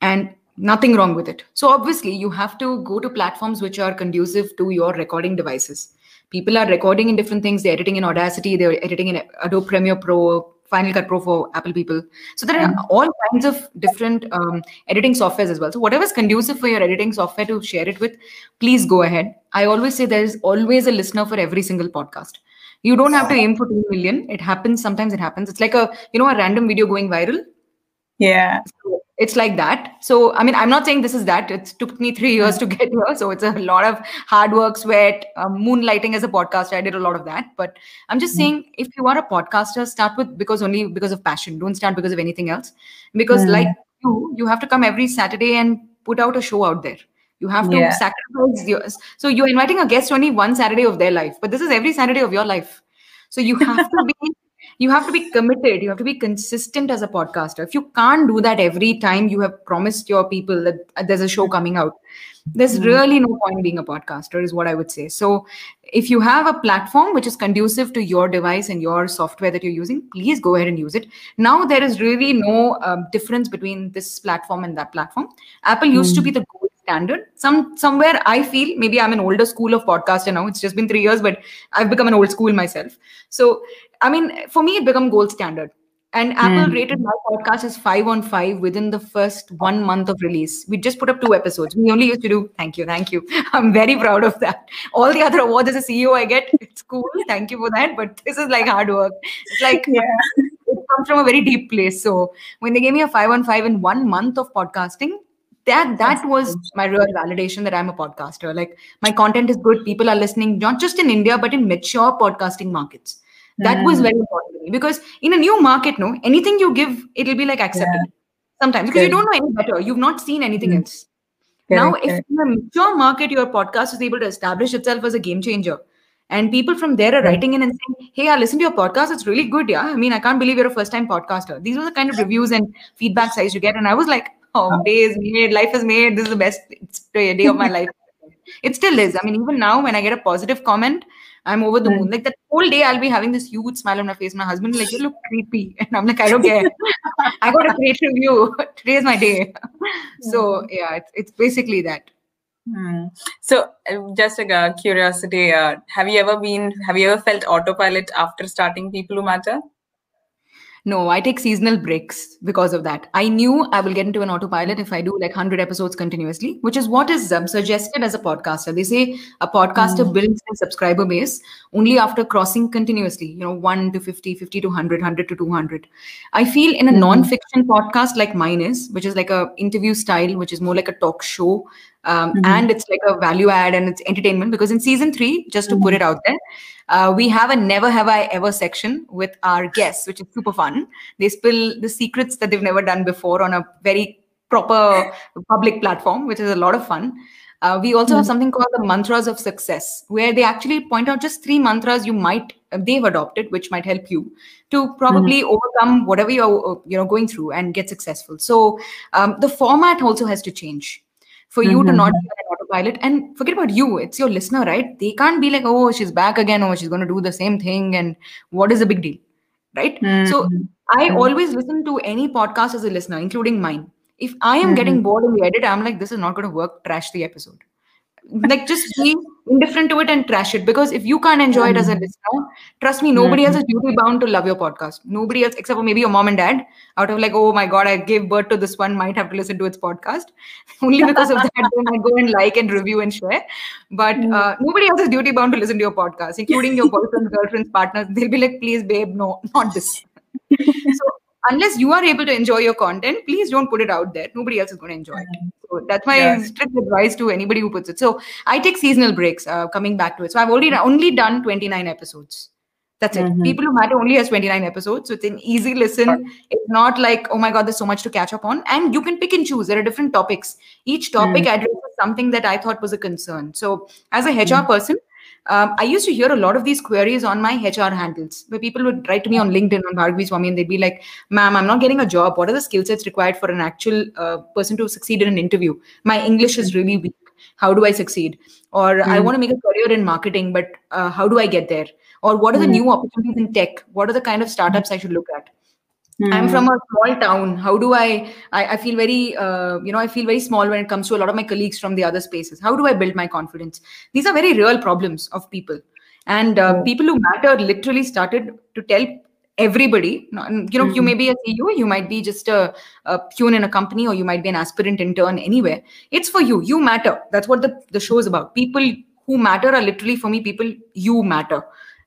Speaker 3: And nothing wrong with it. So obviously, you have to go to platforms which are conducive to your recording devices. People are recording in different things. They're editing in Audacity. They're editing in Adobe Premiere Pro, Final Cut Pro for Apple people. So there are all kinds of different um, editing softwares as well. So whatever is conducive for your editing software to share it with, please go ahead. I always say there is always a listener for every single podcast. You don't have to aim for 2 million. It happens. Sometimes it happens. It's like a, you know, a random video going viral
Speaker 1: Yeah.
Speaker 3: it's like that. So i mean i'm not saying this is that. It took me (laughs) three years to get here. So it's a lot of hard work sweat um, moonlighting as a podcaster. I did a lot of that. But i'm just saying if you are a podcaster start with because only because of passion. Don't start because of anything else. Because
Speaker 1: Mm.
Speaker 3: like you you have to come every saturday and put out a show out there. You have to
Speaker 1: Yeah.
Speaker 3: sacrifice yours so you're inviting a guest only one saturday of their life. But this is every saturday of your life. So you have to be you have to be committed. You have to be consistent as a podcaster. If you can't do that every time you have promised your people that uh, there's a show coming out there's
Speaker 1: Mm.
Speaker 3: really no point being a podcaster is what i would say. So if you have a platform which is conducive to your device and your software that you're using please go ahead and use it. Now there is really no um, difference between this platform and that platform. Apple used to be the standard. Some somewhere i feel maybe i'm an older school of podcaster now it's just been three years but i've become an old school myself. So i mean for me it become gold standard. And apple
Speaker 1: Mm.
Speaker 3: rated my podcast as five on five within the first one month of release. We just put up two episodes. We only used to do thank you thank you. (laughs) I'm very proud of that. All the other awards as a ceo i get it's cool thank you for that but this is like hard work. It's like
Speaker 1: Yeah.
Speaker 3: it comes from a very deep place. So when they gave me a five on five in one month of podcasting, that that was my real validation that I'm a podcaster. Like my content is good, people are listening, not just in India but in mature podcasting markets. That was
Speaker 1: Mm.
Speaker 3: very important to me because in a new market, no, anything you give, it'll be like accepted sometimes because you don't know any better. You've not seen anything
Speaker 1: Mm.
Speaker 3: else. now,
Speaker 1: Correct,
Speaker 3: if in a mature market, your podcast is able to establish itself as a game changer, and people from there are
Speaker 1: Yeah.
Speaker 3: writing in and saying, "Hey, I listened to your podcast. It's really good. Yeah, I mean, I can't believe you're a first-time podcaster." These were the kind of reviews and feedbacks I used to get, and I was like, "Oh, day is made. Life is made. This is the best day of my life." It still is. I mean, even now, when I get a positive comment, I'm over the moon. Like that whole day, I'll be having this huge smile on my face. My husband, like, you look creepy, (laughs) and I'm like, I don't care. I got a great review. (laughs) Today is my day. (laughs) So yeah, it's, it's basically that.
Speaker 1: Hmm. So, uh, just a uh, curiosity: uh, Have you ever been? Have you ever felt autopilot after starting People Who Matter?
Speaker 3: No, I take seasonal breaks because of that. I knew I will get into an autopilot if I do like 100 episodes continuously, which is what is um, suggested as a podcaster. They say a podcaster
Speaker 1: Mm.
Speaker 3: builds a subscriber base only after crossing continuously, you know, 1 to 50, 50 to 100, 100 to 200. I feel in a
Speaker 1: Mhm.
Speaker 3: non-fiction podcast like mine is, which is like a interview style, which is more like a talk show, um,
Speaker 1: Mhm.
Speaker 3: and it's like a value add and it's entertainment. Because in season three, just to put
Speaker 1: Mhm.
Speaker 3: it out there, uh, we have a never have I ever section with our guests, which is super fun. They spill the secrets that they've never done before on a very proper public platform, which is a lot of fun. Uh, we also have something called the mantras of success, where they actually point out just three mantras you might uh, they've adopted, which might help you to probably overcome whatever you're uh, you know going through and get successful. So um, the format also has to change for you to not mm-hmm. be on autopilot and forget about you. It's your listener, right? They can't be like, oh, she's back again, or she's going to do the same thing, and what is the big deal, right? So mm-hmm. I mm-hmm. always listen to any podcast as a listener, including mine. If I am getting bored in the edit, I'm like, this is not going to work. Trash the episode. Like just be indifferent to it and trash it because if you can't enjoy it as a hmm. listener, trust me, nobody hmm. else is duty bound to love your podcast. Nobody else, except for maybe your mom and dad, out of like, oh my god, I gave birth to this one, might have to listen to its podcast. (laughs) Only because of that, they might go and like and review and share. But hmm. uh, nobody else is duty bound to listen to your podcast, including your (laughs) boyfriends, girlfriends, partners. They'll be like, please, babe, no, not this. (laughs) so unless you are able to enjoy your content, please don't put it out there. Nobody else is going to enjoy it. So that's my strict advice to anybody who puts it. So I take seasonal breaks. Uh, coming back to it, so I've already only done 29 episodes. That's it.
Speaker 1: Mhm.
Speaker 3: People Who Matter only has 29 episodes. So it's an easy listen. It's not like, oh my God, there's so much to catch up on. And you can pick and choose. There are different topics. Each topic addresses something that I thought was a concern. So as a HR person, um, I used to hear a lot of these queries on my HR handles where people would write to me on LinkedIn on Bhargavi Swami and they'd be like, ma'am, I'm not getting a job. What are the skill sets required for an actual uh, person to succeed in an interview? My English is really weak. How do I succeed? Or I want to make a career in marketing, but uh, how do I get there? Or what are the new opportunities in tech? What are the kind of startups I should look at? I'm from a small town. How do I? I, I feel very, uh, you know, I feel very small when it comes to a lot of my colleagues from the other spaces. How do I build my confidence? These are very real problems of people, and uh, people who matter literally started to tell everybody. You know, you may be a CEO, you might be just a, a in a company, or you might be an aspirant intern anywhere. It's for you. You matter. That's what the the show is about. People who matter are literally for me. People you matter.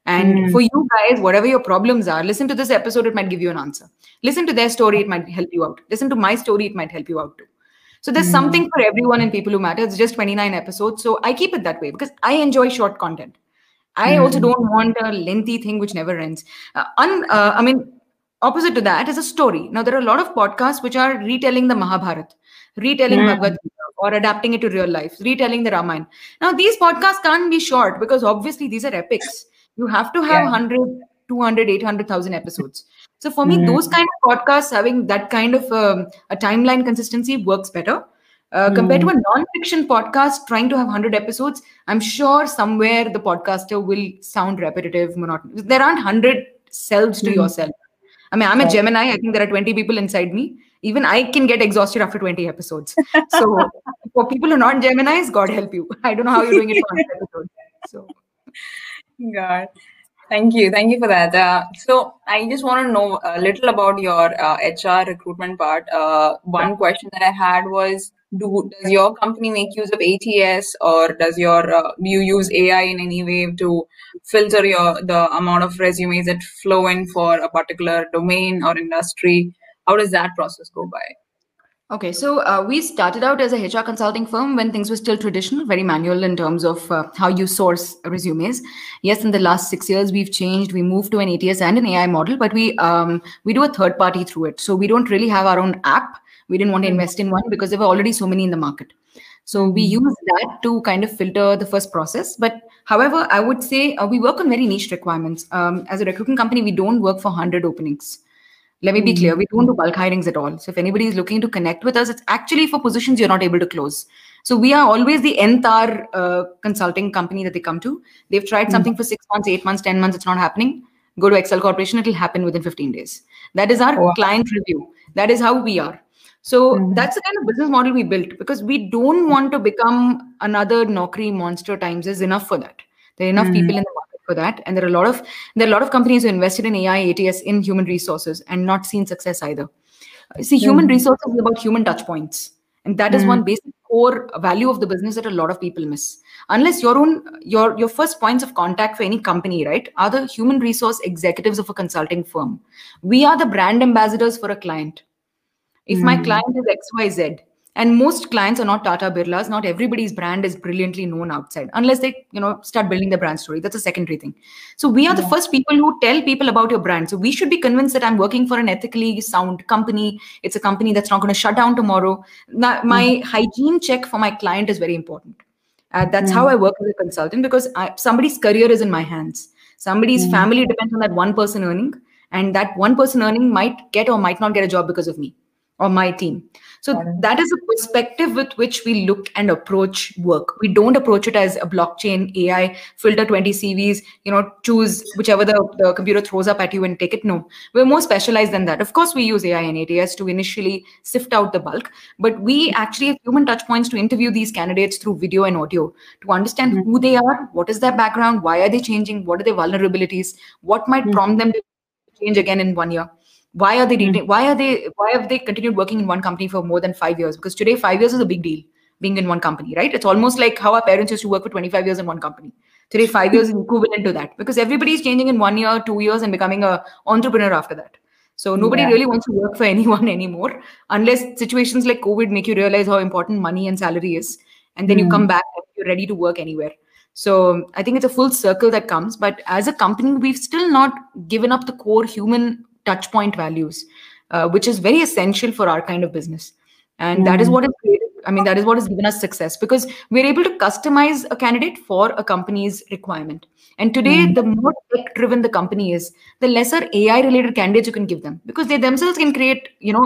Speaker 3: And for you guys, whatever your problems are, listen to this episode, it might give you an answer. Listen to their story, it might help you out. Listen to my story, it might help you out too. So there's something for everyone and People Who Matter. It's just 29 episodes. So I keep it that way because I enjoy short content. I also don't want a lengthy thing which never ends. Uh, un, uh, I mean, opposite to that is a story. Now, there are a lot of podcasts which are retelling the Mahabharata, retelling Bhagavad Gita, or adapting it to real life, retelling the Ramayana. Now, these podcasts can't be short because obviously these are epics. You have to have
Speaker 1: Yeah.
Speaker 3: 100, 200, 800,000 episodes. So for me, those kind of podcasts having that kind of um, a timeline consistency works better. Uh, compared to a non-fiction podcast trying to have 100 episodes i'm sure somewhere the podcaster will sound repetitive monotonous. There aren't 100 selves to yourself. I mean i'm a gemini. I think there are 20 people inside me. Even i can get exhausted after 20 episodes. So (laughs) for people who are not geminis god help you. I don't know how you're doing it for 100 episodes. So (laughs)
Speaker 1: God. Thank you. Thank you for that. Uh, so I just want to know a little about your uh, HR recruitment part. Uh, one question that I had was, do does your company make use of ATS or does your uh, do you use AI in any way to filter your the amount of resumes that flow in for a particular domain or industry? How does that process go by?
Speaker 3: Okay, so uh, we started out as a HR consulting firm when things were still traditional, very manual in terms of uh, how you source resumes. Yes, in the last six years we've changed. We moved to an ATS and an AI model, but we um, we do a third party through it. So we don't really have our own app. We didn't want to invest in one because there were already so many in the market. So we use that to kind of filter the first process. But however, I would say uh, we work on very niche requirements. Um, as a recruitment company, we don't work for hundred openings let me be clear hmm. we don't do bulk hirings at all. So if anybody is looking to connect with us it's actually for positions you're not able to close. So we are always the nth hour uh, consulting company that they come to. They've tried hmm. something for six months eight months ten months it's not happening. Go to excel corporation it'll happen within 15 days. That is our
Speaker 1: Wow.
Speaker 3: client review. That is how we are. So hmm. that's the kind of business model we built because we don't want to become another Naukri monster times is enough for that. There are enough people in the market for that. And there are a lot of there are a lot of companies who invested in ai ats in human resources and not seen success either. See human hmm. resources is about human touch points. And that is one hmm. basic core value of the business that a lot of people miss. Unless your own your your first points of contact for any company right are the human resource executives of a consulting firm. We are the brand ambassadors for a client. If my hmm. client is xyz and most clients are not tata birlas. Not everybody's brand is brilliantly known outside unless they you know start building their brand story. That's a secondary thing. So we are the first people who tell people about your brand. So we should be convinced that i'm working for an ethically sound company. It's a company that's not going to shut down tomorrow. Now, my mm-hmm. hygiene check for my client is very important. Uh, that's how mm-hmm. i work as a consultant because I, somebody's career is in my hands. Somebody's mm-hmm. family depends on that one person earning and that one person earning might get or might not get a job because of me or my team so that is a perspective with which we look and approach work. We don't approach it as a blockchain ai filter 20 cvs you know choose whichever the, the computer throws up at you and take it. No we're more specialized than that. Of course we use ai and ats to initially sift out the bulk but we actually have human touch points to interview these candidates through video and audio to understand hmm. who they are what is their background why are they changing what are their vulnerabilities what might hmm. prompt them to change again in one year why are they
Speaker 1: Mm.
Speaker 3: why are they why have they continued working in one company for more than five years because today five years is a big deal being in one company right it's almost like how our parents used to work for 25 years in one company today five years is (laughs) equivalent to that because everybody is changing in one year two years and becoming a entrepreneur after that so nobody
Speaker 1: Yeah.
Speaker 3: really wants to work for (laughs) anyone anymore unless situations like covid make you realize how important money and salary is and then you
Speaker 1: Mm.
Speaker 3: come back and you're ready to work anywhere so i think it's a full circle that comes but as a company we've still not given up the core human touch point values uh, which is very essential for our kind of business and that is
Speaker 1: Mm.
Speaker 3: what has created i mean that is what has given us success because we're able to customize a candidate for a company's requirement and today
Speaker 1: Mm.
Speaker 3: the more tech driven the company is the lesser ai related candidates you can give them because they themselves can create you know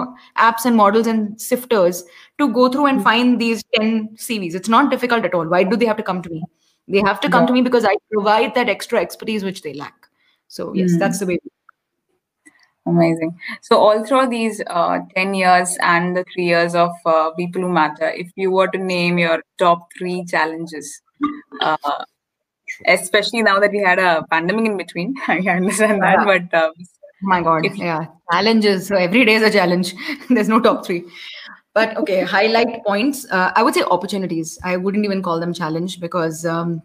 Speaker 3: apps and models and sifters to go through and
Speaker 1: Mm.
Speaker 3: find these 10 cvs it's not difficult at all why do they have to come to me they have to come
Speaker 1: Yeah.
Speaker 3: to me because i provide that extra expertise which they lack so yes
Speaker 1: Mm.
Speaker 3: that's the way
Speaker 1: Amazing. So, all through these uh, 10 years and the three years of uh, People Who Matter, if you were to name your top three challenges, uh, especially now that we had a pandemic in between, (laughs) I understand that,
Speaker 3: Yeah.
Speaker 1: but
Speaker 3: Oh my god
Speaker 1: If-
Speaker 3: yeah challenges so every day is a challenge (laughs) there's no top three but okay highlight points uh, i would say opportunities i wouldn't even call them challenge because um,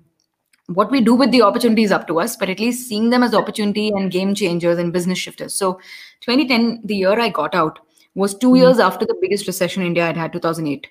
Speaker 3: what we do with the opportunity is up to us but at least seeing them as opportunity and game changers and business shifters so 2010 the year i got out was two
Speaker 1: Mhm.
Speaker 3: years after the biggest recession india had had 2008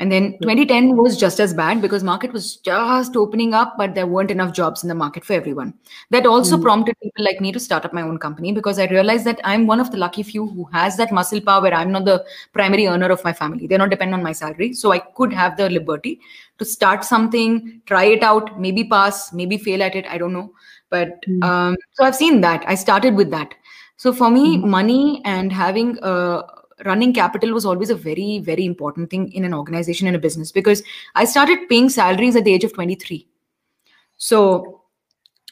Speaker 3: and then 2010 was just as bad because market was just opening up but there weren't enough jobs in the market for everyone. That also
Speaker 1: Mm.
Speaker 3: prompted people like me to start up my own company because i realized that i'm one of the lucky few who has that muscle power where i'm not the primary earner of my family. They're not dependent on my salary. So i could have the liberty to start something try it out maybe pass maybe fail at it. I don't know. But
Speaker 1: Mm.
Speaker 3: um, so i've seen that. I started with that. So for me
Speaker 1: Mhm.
Speaker 3: money and having uh, running capital was always a very very important thing in an organization in a business because i started paying salaries at the age of 23 so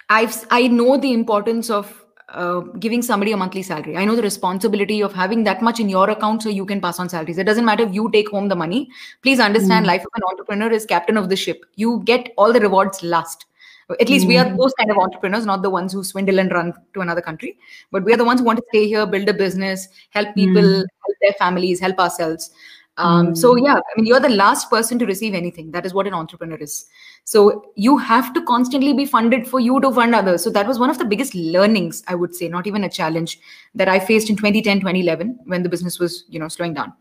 Speaker 3: i've i know the importance of uh, giving somebody a monthly salary. I know the responsibility of having that much in your account so you can pass on salaries. It doesn't matter if you take home the money. Please understand
Speaker 1: Mm.
Speaker 3: life of an entrepreneur is captain of the ship. You get all the rewards last at least we are
Speaker 1: Mm.
Speaker 3: those kind of entrepreneurs not the ones who swindle and run to another country but we are the ones who want to stay here build a business help people
Speaker 1: Mm.
Speaker 3: help their families help ourselves um, so
Speaker 1: Mm.
Speaker 3: yeah i mean you're the last person to receive anything that is what an entrepreneur is so you have to constantly be funded for you to fund others so that was one of the biggest learnings i would say not even a challenge that i faced in 2010 2011 when the business was you know slowing down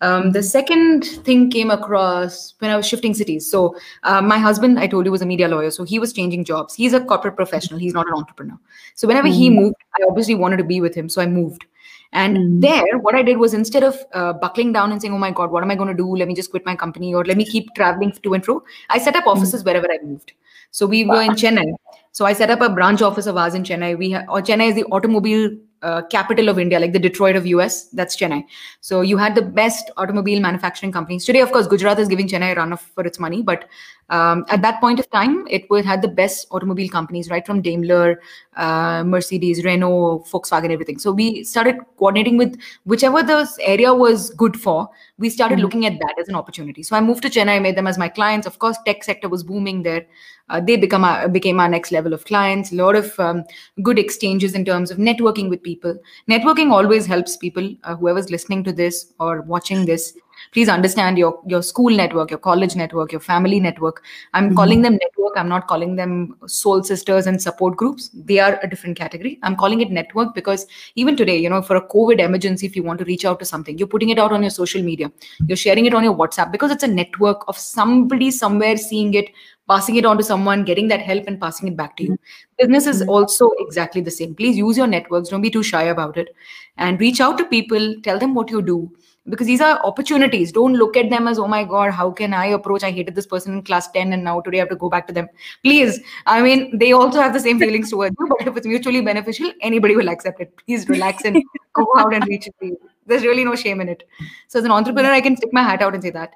Speaker 3: um, the second thing came across when I was shifting cities. So, uh, my husband, I told you, was a media lawyer. So, he was changing jobs. He's a corporate professional. He's not an entrepreneur. So, whenever he
Speaker 1: Mm.
Speaker 3: moved, I obviously wanted to be with him. So, I moved. And
Speaker 1: Mm.
Speaker 3: there, what I did was instead of uh, buckling down and saying, oh my God, what am I going to do? Let me just quit my company or let me keep traveling to and fro, I set up offices wherever I moved. So, we were in Chennai. So, I set up a branch office of ours in Chennai. We ha- or Chennai is the automobile uh, capital of India, like the Detroit of US. That's Chennai. So you had the best automobile manufacturing companies. Today, of course, Gujarat is giving Chennai a run for its money, but um, at that point of time, it would had the best automobile companies, right from Daimler, uh, Mercedes, Renault, Volkswagen, everything. So we started coordinating with whichever the area was good for. We started
Speaker 1: Mhm.
Speaker 3: looking at that as an opportunity. So I moved to Chennai, made them as my clients. Of course, tech sector was booming there. Uh, they become our, became our next level of clients. A lot of um, good exchanges in terms of networking with people. Networking always helps people. Uh, whoever's listening to this or watching this, please understand your your school network, your college network, your family network. I'm
Speaker 1: Mhm.
Speaker 3: calling them network. I'm not calling them soul sisters and support groups. They are a different category. I'm calling it network because even today, you know, for a COVID emergency, if you want to reach out to something, you're putting it out on your social media, you're sharing it on your WhatsApp because it's a network of somebody somewhere seeing it, passing it on to someone, getting that help and passing it back to you. Business is
Speaker 1: Mhm.
Speaker 3: also exactly the same. Please use your networks. Don't be too shy about it and reach out to people, tell them what you do. Because these are opportunities. Don't look at them as oh my god how can i approach? I hated this person in class 10 and now today i have to go back to them. Please i mean they also have the same feelings towards you but if it's mutually beneficial anybody will accept it. Please relax and go out and reach it there's really no shame in it. So as an entrepreneur i can stick my hat out and say that.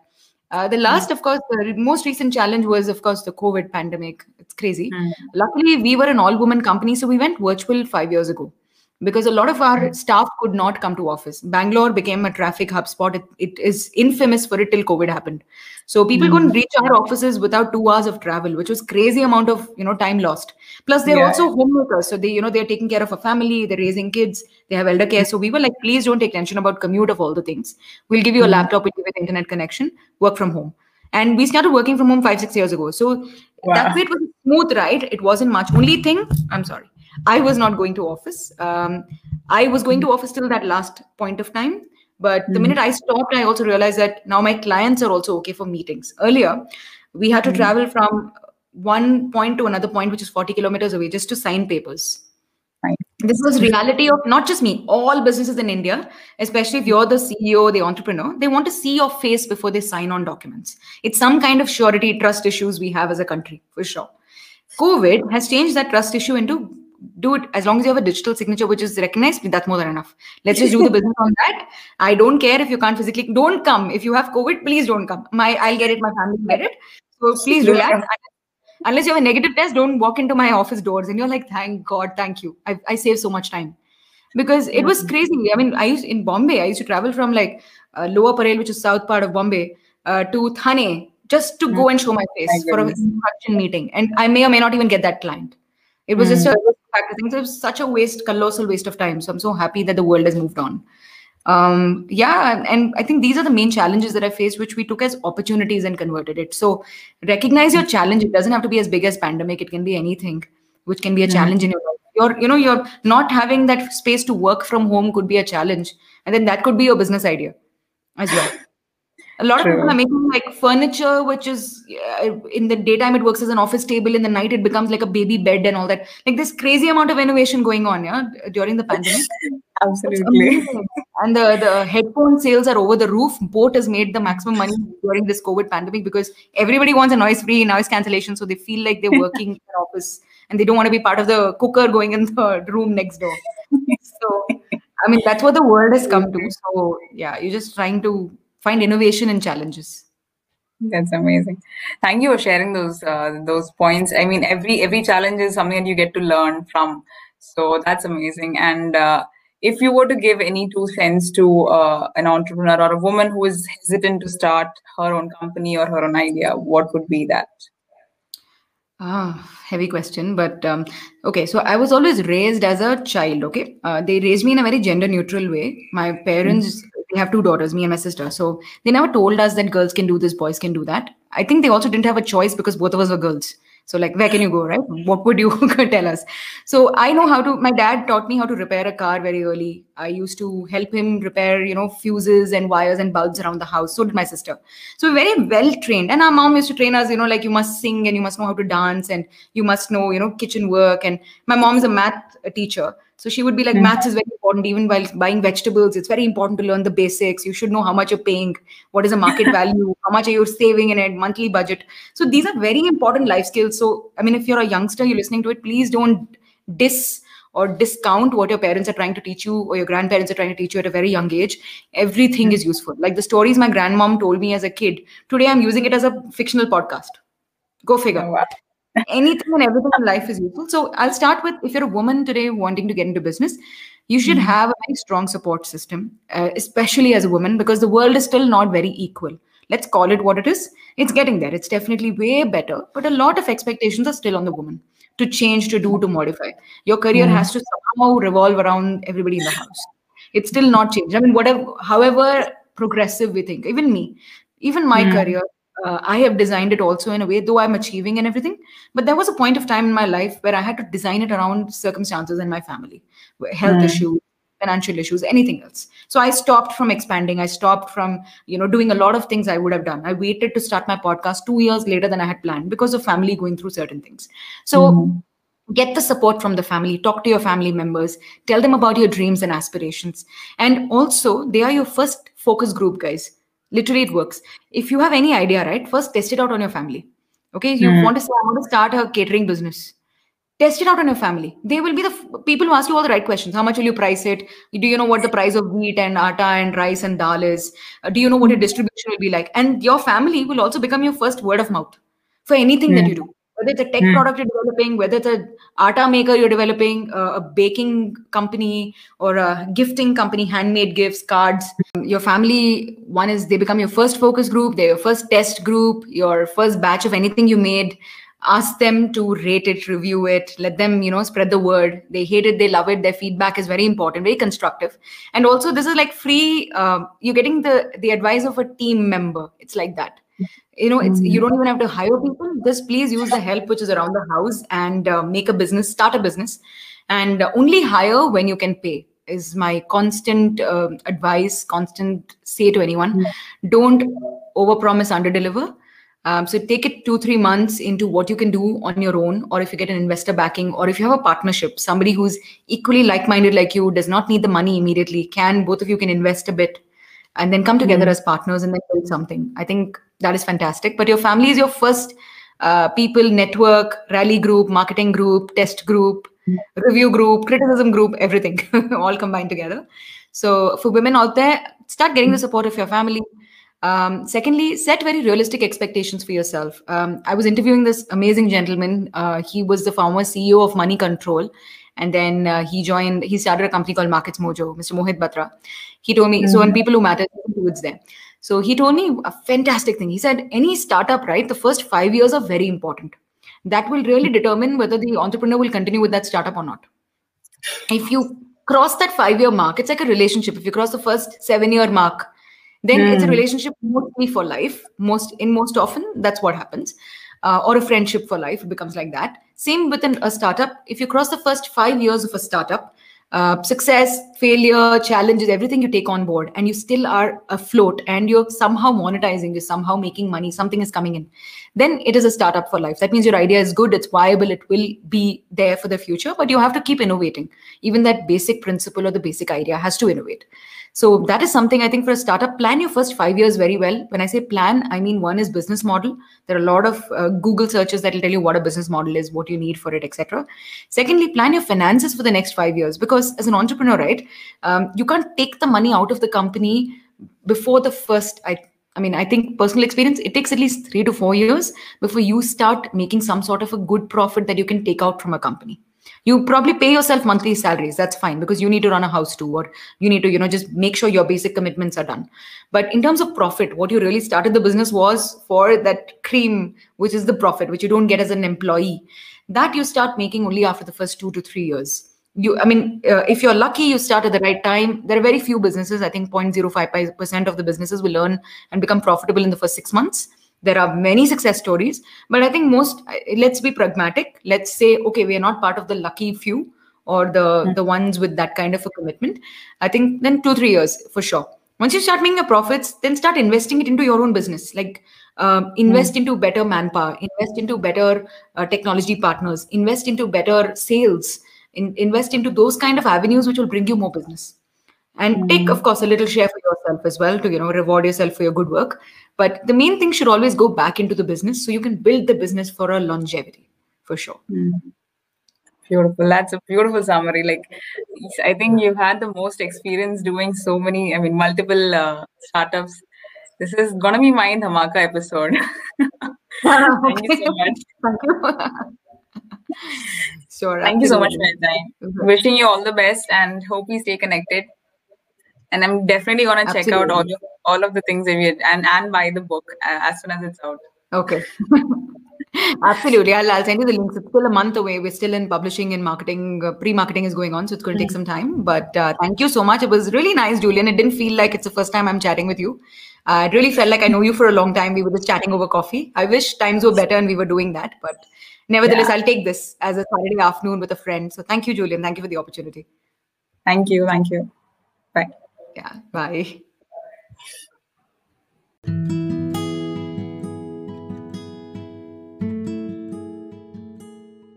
Speaker 3: Uh, the last, of course, the most recent challenge was, of course, the COVID pandemic. It's crazy. Mm. Luckily, we were an all woman company, so we went virtual five years ago because a lot of our mm. staff could not come to office. Bangalore became a traffic hub spot. It, it is infamous for it till COVID happened. So people mm. couldn't reach our offices without two hours of travel, which was crazy amount of you know time lost. Plus, they're yeah. also homemakers, so they you know they're taking care of a family, they're raising kids, they have elder care. So we were like, please don't take tension about commute of all the things. We'll give you a mm. laptop, we'll give you an internet connection, work from home. And we started working from home five six years ago. So wow. that way it was smooth, right? It wasn't much. Only thing, I'm sorry I was not going to office. Um, I was going to hmm. office till that last point of time. But the mm. minute I stopped, I also realized that now my clients are also okay for meetings. Earlier, we had to mm. travel from one point to another point, which is 40 kilometers away, just to sign papers. Right. This was reality of not just me, all businesses in India, especially if you're the CEO, the entrepreneur, they want to see your face before they sign on documents. It's some kind of surety, trust issues we have as a country, for sure. COVID has changed that trust issue into do it as long as you have a digital signature which is recognized that's more than enough. Let's just do the business on that. I don't care if you can't physically don't come. If you have covid please don't come. My i'll get it my family will get it. So please relax. unless you have a negative test don't walk into my office doors and you're like thank god thank you. I, I saved so much time. Because it was crazy. I mean i used in bombay i used to travel from like uh, lower parel which is south part of bombay uh, to thane just to go and show my face for a meeting. And i may or may not even get that client it was mm. just a practicing. So it was such a waste, colossal waste of time. So I'm so happy that the world has moved on. Um, yeah, and I think these are the main challenges that I faced, which we took as opportunities and converted it. So recognize your challenge. It doesn't have to be as big as pandemic. It can be anything, which can be a mm. challenge in your life. You're, you know, you're not having that space to work from home could be a challenge, and then that could be your business idea as well. A lot True. of people are making like furniture, which is uh, in the daytime it works as an office table, in the night it becomes like a baby bed and all that. Like this crazy amount of innovation going on, yeah, during the pandemic. (laughs)
Speaker 1: Absolutely.
Speaker 3: And the the headphone sales are over the roof. Boat has made the maximum money during this COVID pandemic because everybody wants a noise-free noise cancellation, so they feel like they're (laughs) working in an office and they don't want to be part of the cooker going in the room next door. (laughs) So I mean that's what the world has come to. So yeah, you're just trying to find innovation and challenges.
Speaker 1: That's amazing. Thank you for sharing those uh, those points. I mean every every challenge is something that you get to learn from. So that's amazing. And uh, if you were to give any two cents to uh, an entrepreneur or a woman who is hesitant to start her own company or her own idea what would be that?
Speaker 3: Ah, heavy question, but um, okay. So I was always raised as a child. Okay, uh, they raised me in a very gender neutral way. My parents we have two daughters, me and my sister. So they never told us that girls can do this, boys can do that. I think they also didn't have a choice because both of us were girls. So like, where can you go, right? What would you (laughs) tell us? So I know how to. My dad taught me how to repair a car very early. I used to help him repair, you know, fuses and wires and bulbs around the house. So did my sister. So very well trained. And our mom used to train us, you know, like you must sing and you must know how to dance and you must know, you know, kitchen work. And my mom is a math teacher. So she would be like, mm-hmm. maths is very important, even while buying vegetables. It's very important to learn the basics. You should know how much you're paying, what is the market (laughs) value, how much are you saving in it, monthly budget. So these are very important life skills. So, I mean, if you're a youngster, you're listening to it, please don't dis or discount what your parents are trying to teach you or your grandparents are trying to teach you at a very young age. Everything mm-hmm. is useful. Like the stories my grandmom told me as a kid, today I'm using it as a fictional podcast. Go figure. Oh, wow anything and everything in life is useful. So I'll start with if you're a woman today wanting to get into business, you should mm-hmm. have a very strong support system, uh, especially as a woman, because the world is still not very equal. Let's call it what it is. It's getting there. It's definitely way better, but a lot of expectations are still on the woman to change, to do, to modify. Your career mm-hmm. has to somehow revolve around everybody in the house. It's still not changed. I mean, whatever, however progressive we think, even me, even my mm-hmm. career uh, I have designed it also in a way, though I'm achieving and everything. But there was a point of time in my life where I had to design it around circumstances in my family, health mm. issues, financial issues, anything else. So I stopped from expanding. I stopped from, you know, doing a lot of things I would have done. I waited to start my podcast two years later than I had planned because of family going through certain things. So mm. get the support from the family talk to your family members tell them about your dreams and aspirations and also they are your first focus group guys literally it works. If you have any idea right first test it out on your family. Okay you
Speaker 1: Mm.
Speaker 3: want to say i want to start a catering business. Test it out on your family. They will be the f- people who ask you all the right questions. How much will you price it? Do you know what the price of wheat and atta and rice and dal is? Uh, do you know what your distribution will be like? And your family will also become your first word of mouth for anything that
Speaker 1: Mm.
Speaker 3: you do whether it's a tech
Speaker 1: Mm.
Speaker 3: product you're developing whether it's a atta maker you're developing uh, a baking company or a gifting company handmade gifts cards your family one is they become your first focus group they're your first test group your first batch of anything you made. Ask them to rate it review it let them you know spread the word. They hate it they love it their feedback is very important very constructive. And also this is like free um, you're getting the the advice of a team member. It's like that you know it's you don't even have to hire people. Just please use the help which is around the house and uh, make a business start a business. And uh, only hire when you can pay is my constant uh, advice constant say to anyone. Don't overpromise underdeliver. Um, so take it two three months into what you can do on your own or if you get an investor backing or if you have a partnership somebody who's equally like-minded like you does not need the money immediately can both of you can invest a bit and then come together as partners and then build something. I think that is fantastic. But your family is your first uh, people network, rally group, marketing group, test group, review group, criticism group, everything (laughs) all combined together. So for women out there, start getting the support of your family. Um, secondly, set very realistic expectations for yourself. Um, I was interviewing this amazing gentleman. Uh, he was the former CEO of Money Control, and then uh, he joined. He started a company called Markets Mojo. Mr. Mohit Batra. He told me so. and people who matter, it's there. So he told me a fantastic thing. He said any startup, right? The first five years are very important. That will really determine whether the entrepreneur will continue with that startup or not. If you cross that five year mark, it's like a relationship. If you cross the first seven year mark, then it's a
Speaker 1: Hmm.
Speaker 3: relationship mostly for life. Most in most often, that's what happens. Uh, or a friendship for life, it becomes like that. Same within a startup. If you cross the first five years of a startup, uh, success, failure, challenges, everything you take on board, and you still are afloat and you're somehow monetizing, you're somehow making money, something is coming in, then it is a startup for life. That means your idea is good, it's viable, it will be there for the future, but you have to keep innovating. Even that basic principle or the basic idea has to innovate. So that is something I think for a startup, plan your first five years very well. When I say plan, I mean one is business model. There are a lot of uh, Google searches that will tell you what a business model is, what you need for it, etc. Secondly, plan your finances for the next five years because as an entrepreneur, right, um, you can't take the money out of the company before the first. I I mean, I think personal experience, it takes at least three to four years before you start making some sort of a good profit that you can take out from a company you probably pay yourself monthly salaries that's fine because you need to run a house too or you need to you know just make sure your basic commitments are done. But in terms of profit what you really started the business was for that cream which is the profit which you don't get as an employee. That you start making only after the first 2 to 3 years. You i mean uh, if you're lucky you start at the right time. There are very few businesses i think 0.05% of the businesses will earn and become profitable in the first 6 months there are many success stories but i think most let's be pragmatic. Let's say okay we are not part of the lucky few or the the ones with that kind of a commitment. I think then 2 3 years for sure. Once you start making the profits then start investing it into your own business. Like um, invest into better manpower invest into better uh, technology partners invest into better sales in, invest into those kind of avenues which will bring you more business. And take of course a little share for yourself as well to you know reward yourself for your good work but the main thing should always go back into the business so you can build the business for a longevity for sure
Speaker 1: Beautiful. That's a beautiful summary. Like, I think you've had the most experience doing so many, I mean, multiple uh, startups. This is gonna be my Dhamaka episode. (laughs) Thank you so much.
Speaker 3: Thank you. (laughs) sure.
Speaker 1: Thank you so much for
Speaker 3: absolutely.
Speaker 1: your time.
Speaker 3: Mhm.
Speaker 1: Wishing you all the best and hope we stay connected. And I'm definitely gonna check out all of all of the things that we and and buy the book uh, as soon as it's out.
Speaker 3: Okay. (laughs) Absolutely. I'll, I'll send you the links. It's still a month away. We're still in publishing and marketing. Uh, Pre marketing is going on, so it's going to take some time. But uh, thank you so much. It was really nice, Julian. It didn't feel like it's the first time I'm chatting with you. Uh, it really felt like I know you for a long time. We were just chatting over coffee. I wish times were better and we were doing that. But nevertheless,
Speaker 1: Yeah.
Speaker 3: I'll take this as a Saturday afternoon with a friend. So thank you, Julian. Thank you for the opportunity.
Speaker 1: Thank you. Thank you. Bye.
Speaker 3: Yeah. Bye.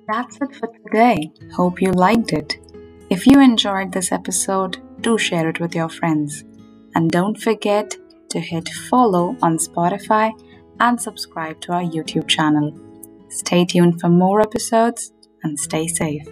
Speaker 4: That's it for today. Hope you liked it. If you enjoyed this episode, do share it with your friends. And don't forget to hit follow on Spotify and subscribe to our YouTube channel. Stay tuned for more episodes and stay safe.